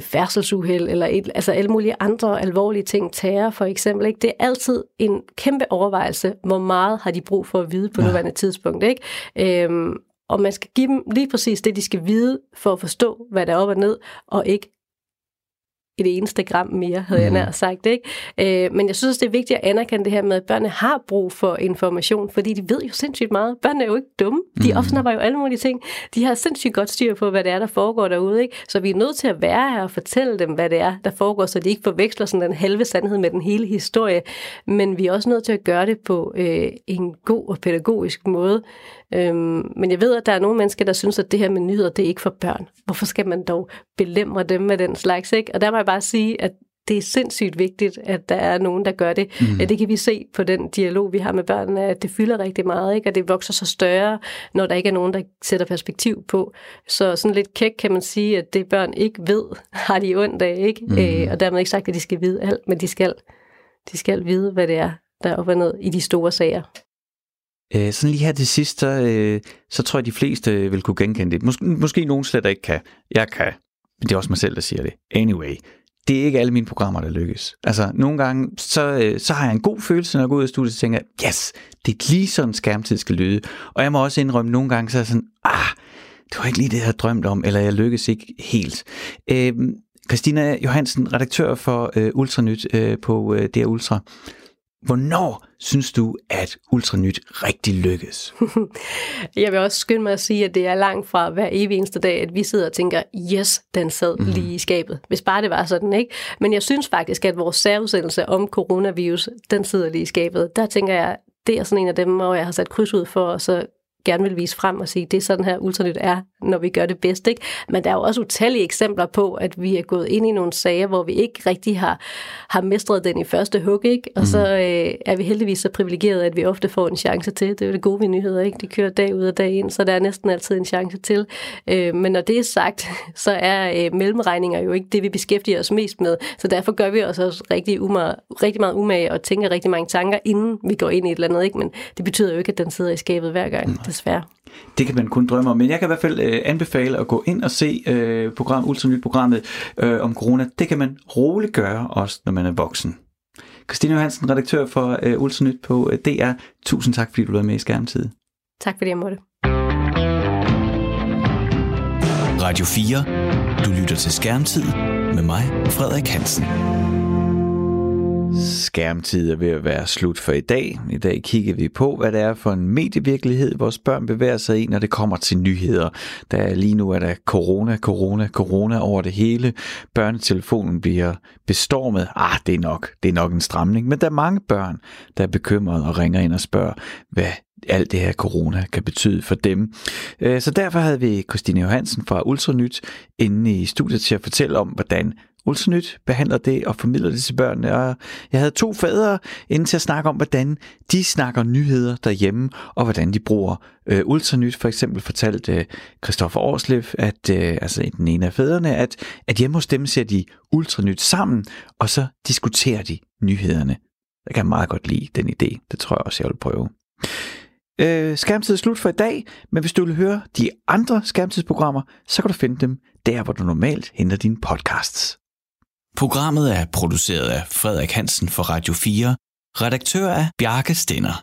færdselsuheld, eller et, altså alle mulige andre alvorlige ting, terror for eksempel. Ikke? Det er altid en kæmpe overvejelse, hvor meget har de brug for at vide på ja. nuværende tidspunkt. Ikke? Øhm, og man skal give dem lige præcis det, de skal vide, for at forstå, hvad der er op og ned, og ikke et eneste gram mere, havde jeg mhm. nær sagt. Ikke? Øh, men jeg synes det er vigtigt at anerkende det her med, at børnene har brug for information, fordi de ved jo sindssygt meget. Børnene er jo ikke dumme. De mm. opsnapper jo alle mulige ting. De har sindssygt godt styr på, hvad det er, der foregår derude. Ikke? Så vi er nødt til at være her og fortælle dem, hvad det er, der foregår, så de ikke forveksler sådan den halve sandhed med den hele historie. Men vi er også nødt til at gøre det på øh, en god og pædagogisk måde. Øhm, men jeg ved, at der er nogle mennesker, der synes, at det her med nyheder, det er ikke for børn. Hvorfor skal man dog belemre dem med den slags? Ikke? Og der må jeg bare sige, at det er sindssygt vigtigt, at der er nogen, der gør det. Mm. Det kan vi se på den dialog, vi har med børnene, at det fylder rigtig meget, ikke? og det vokser så større, når der ikke er nogen, der sætter perspektiv på. Så sådan lidt kæk kan man sige, at det børn ikke ved, har de ondt af, ikke? Mm. Øh, og dermed ikke sagt, at de skal vide alt, men de skal, de skal vide, hvad det er, der er op og ned i de store sager. Øh, sådan lige her til sidst, så, øh, så tror jeg, de fleste øh, vil kunne genkende det. Mås- måske nogen slet ikke kan. Jeg kan. Men det er også mig selv, der siger det. Anyway, det er ikke alle mine programmer, der lykkes. Altså, nogle gange, så, øh, så har jeg en god følelse, når jeg går ud af studiet, og tænker, yes, det er lige sådan, skærmtid skal lyde. Og jeg må også indrømme, nogle gange, så er jeg sådan, ah, det var ikke lige det, jeg havde drømt om, eller jeg lykkes ikke helt. Øh, Christina Johansen, redaktør for øh, Ultranyt øh, på øh, DR Ultra. Hvornår synes du, at Ultranyt rigtig lykkes? jeg vil også skynde mig at sige, at det er langt fra hver evig eneste dag, at vi sidder og tænker, yes, den sad mm. lige i skabet. Hvis bare det var sådan, ikke? Men jeg synes faktisk, at vores særudsendelse om coronavirus, den sidder lige i skabet. Der tænker jeg, det er sådan en af dem, hvor jeg har sat kryds ud for, og så gerne vil vise frem og sige, det er sådan her ultranyt er, når vi gør det bedst. Ikke? Men der er jo også utallige eksempler på, at vi er gået ind i nogle sager, hvor vi ikke rigtig har, har mestret den i første hug. Ikke? Og mm. så øh, er vi heldigvis så privilegerede, at vi ofte får en chance til. Det er jo det gode ved nyheder. Ikke? De kører dag ud og dag ind, så der er næsten altid en chance til. Øh, men når det er sagt, så er øh, mellemregninger jo ikke det, vi beskæftiger os mest med. Så derfor gør vi os også rigtig, umage, rigtig meget umage og tænker rigtig mange tanker, inden vi går ind i et eller andet. Ikke? Men det betyder jo ikke, at den sidder i skabet hver gang. Mm desværre. Det kan man kun drømme om, men jeg kan i hvert fald øh, anbefale at gå ind og se øh, program, Ultranyt-programmet øh, om corona. Det kan man roligt gøre, også når man er voksen. Christine Johansen, redaktør for øh, Ultranyt på øh, DR. Tusind tak, fordi du var med i Skærmtid. Tak fordi jeg måtte. Radio 4. Du lytter til Skærmtid med mig, Frederik Hansen. Skærmtid er ved at være slut for i dag. I dag kigger vi på, hvad det er for en medievirkelighed, vores børn bevæger sig i, når det kommer til nyheder. Der lige nu er der corona, corona, corona over det hele. Børnetelefonen bliver bestormet. Ah, det er nok, det er nok en stramning. Men der er mange børn, der er bekymrede og ringer ind og spørger, hvad alt det her corona kan betyde for dem. Øh, så derfor havde vi Christine Johansen fra Ultranyt inde i studiet til at fortælle om, hvordan Ultranyt behandler det og formidler det til børnene. Og jeg havde to fædre inden til at snakke om, hvordan de snakker nyheder derhjemme, og hvordan de bruger øh, Ultranyt. For eksempel fortalte øh, Årslev, at, øh, altså den ene af fædrene, at, at hjemme hos dem ser de Ultranyt sammen, og så diskuterer de nyhederne. Jeg kan meget godt lide den idé. Det tror jeg også, jeg vil prøve. Øh, skærmtid er slut for i dag, men hvis du vil høre de andre skærmtidsprogrammer, så kan du finde dem der, hvor du normalt henter dine podcasts. Programmet er produceret af Frederik Hansen for Radio 4, redaktør af Bjarke Stenner.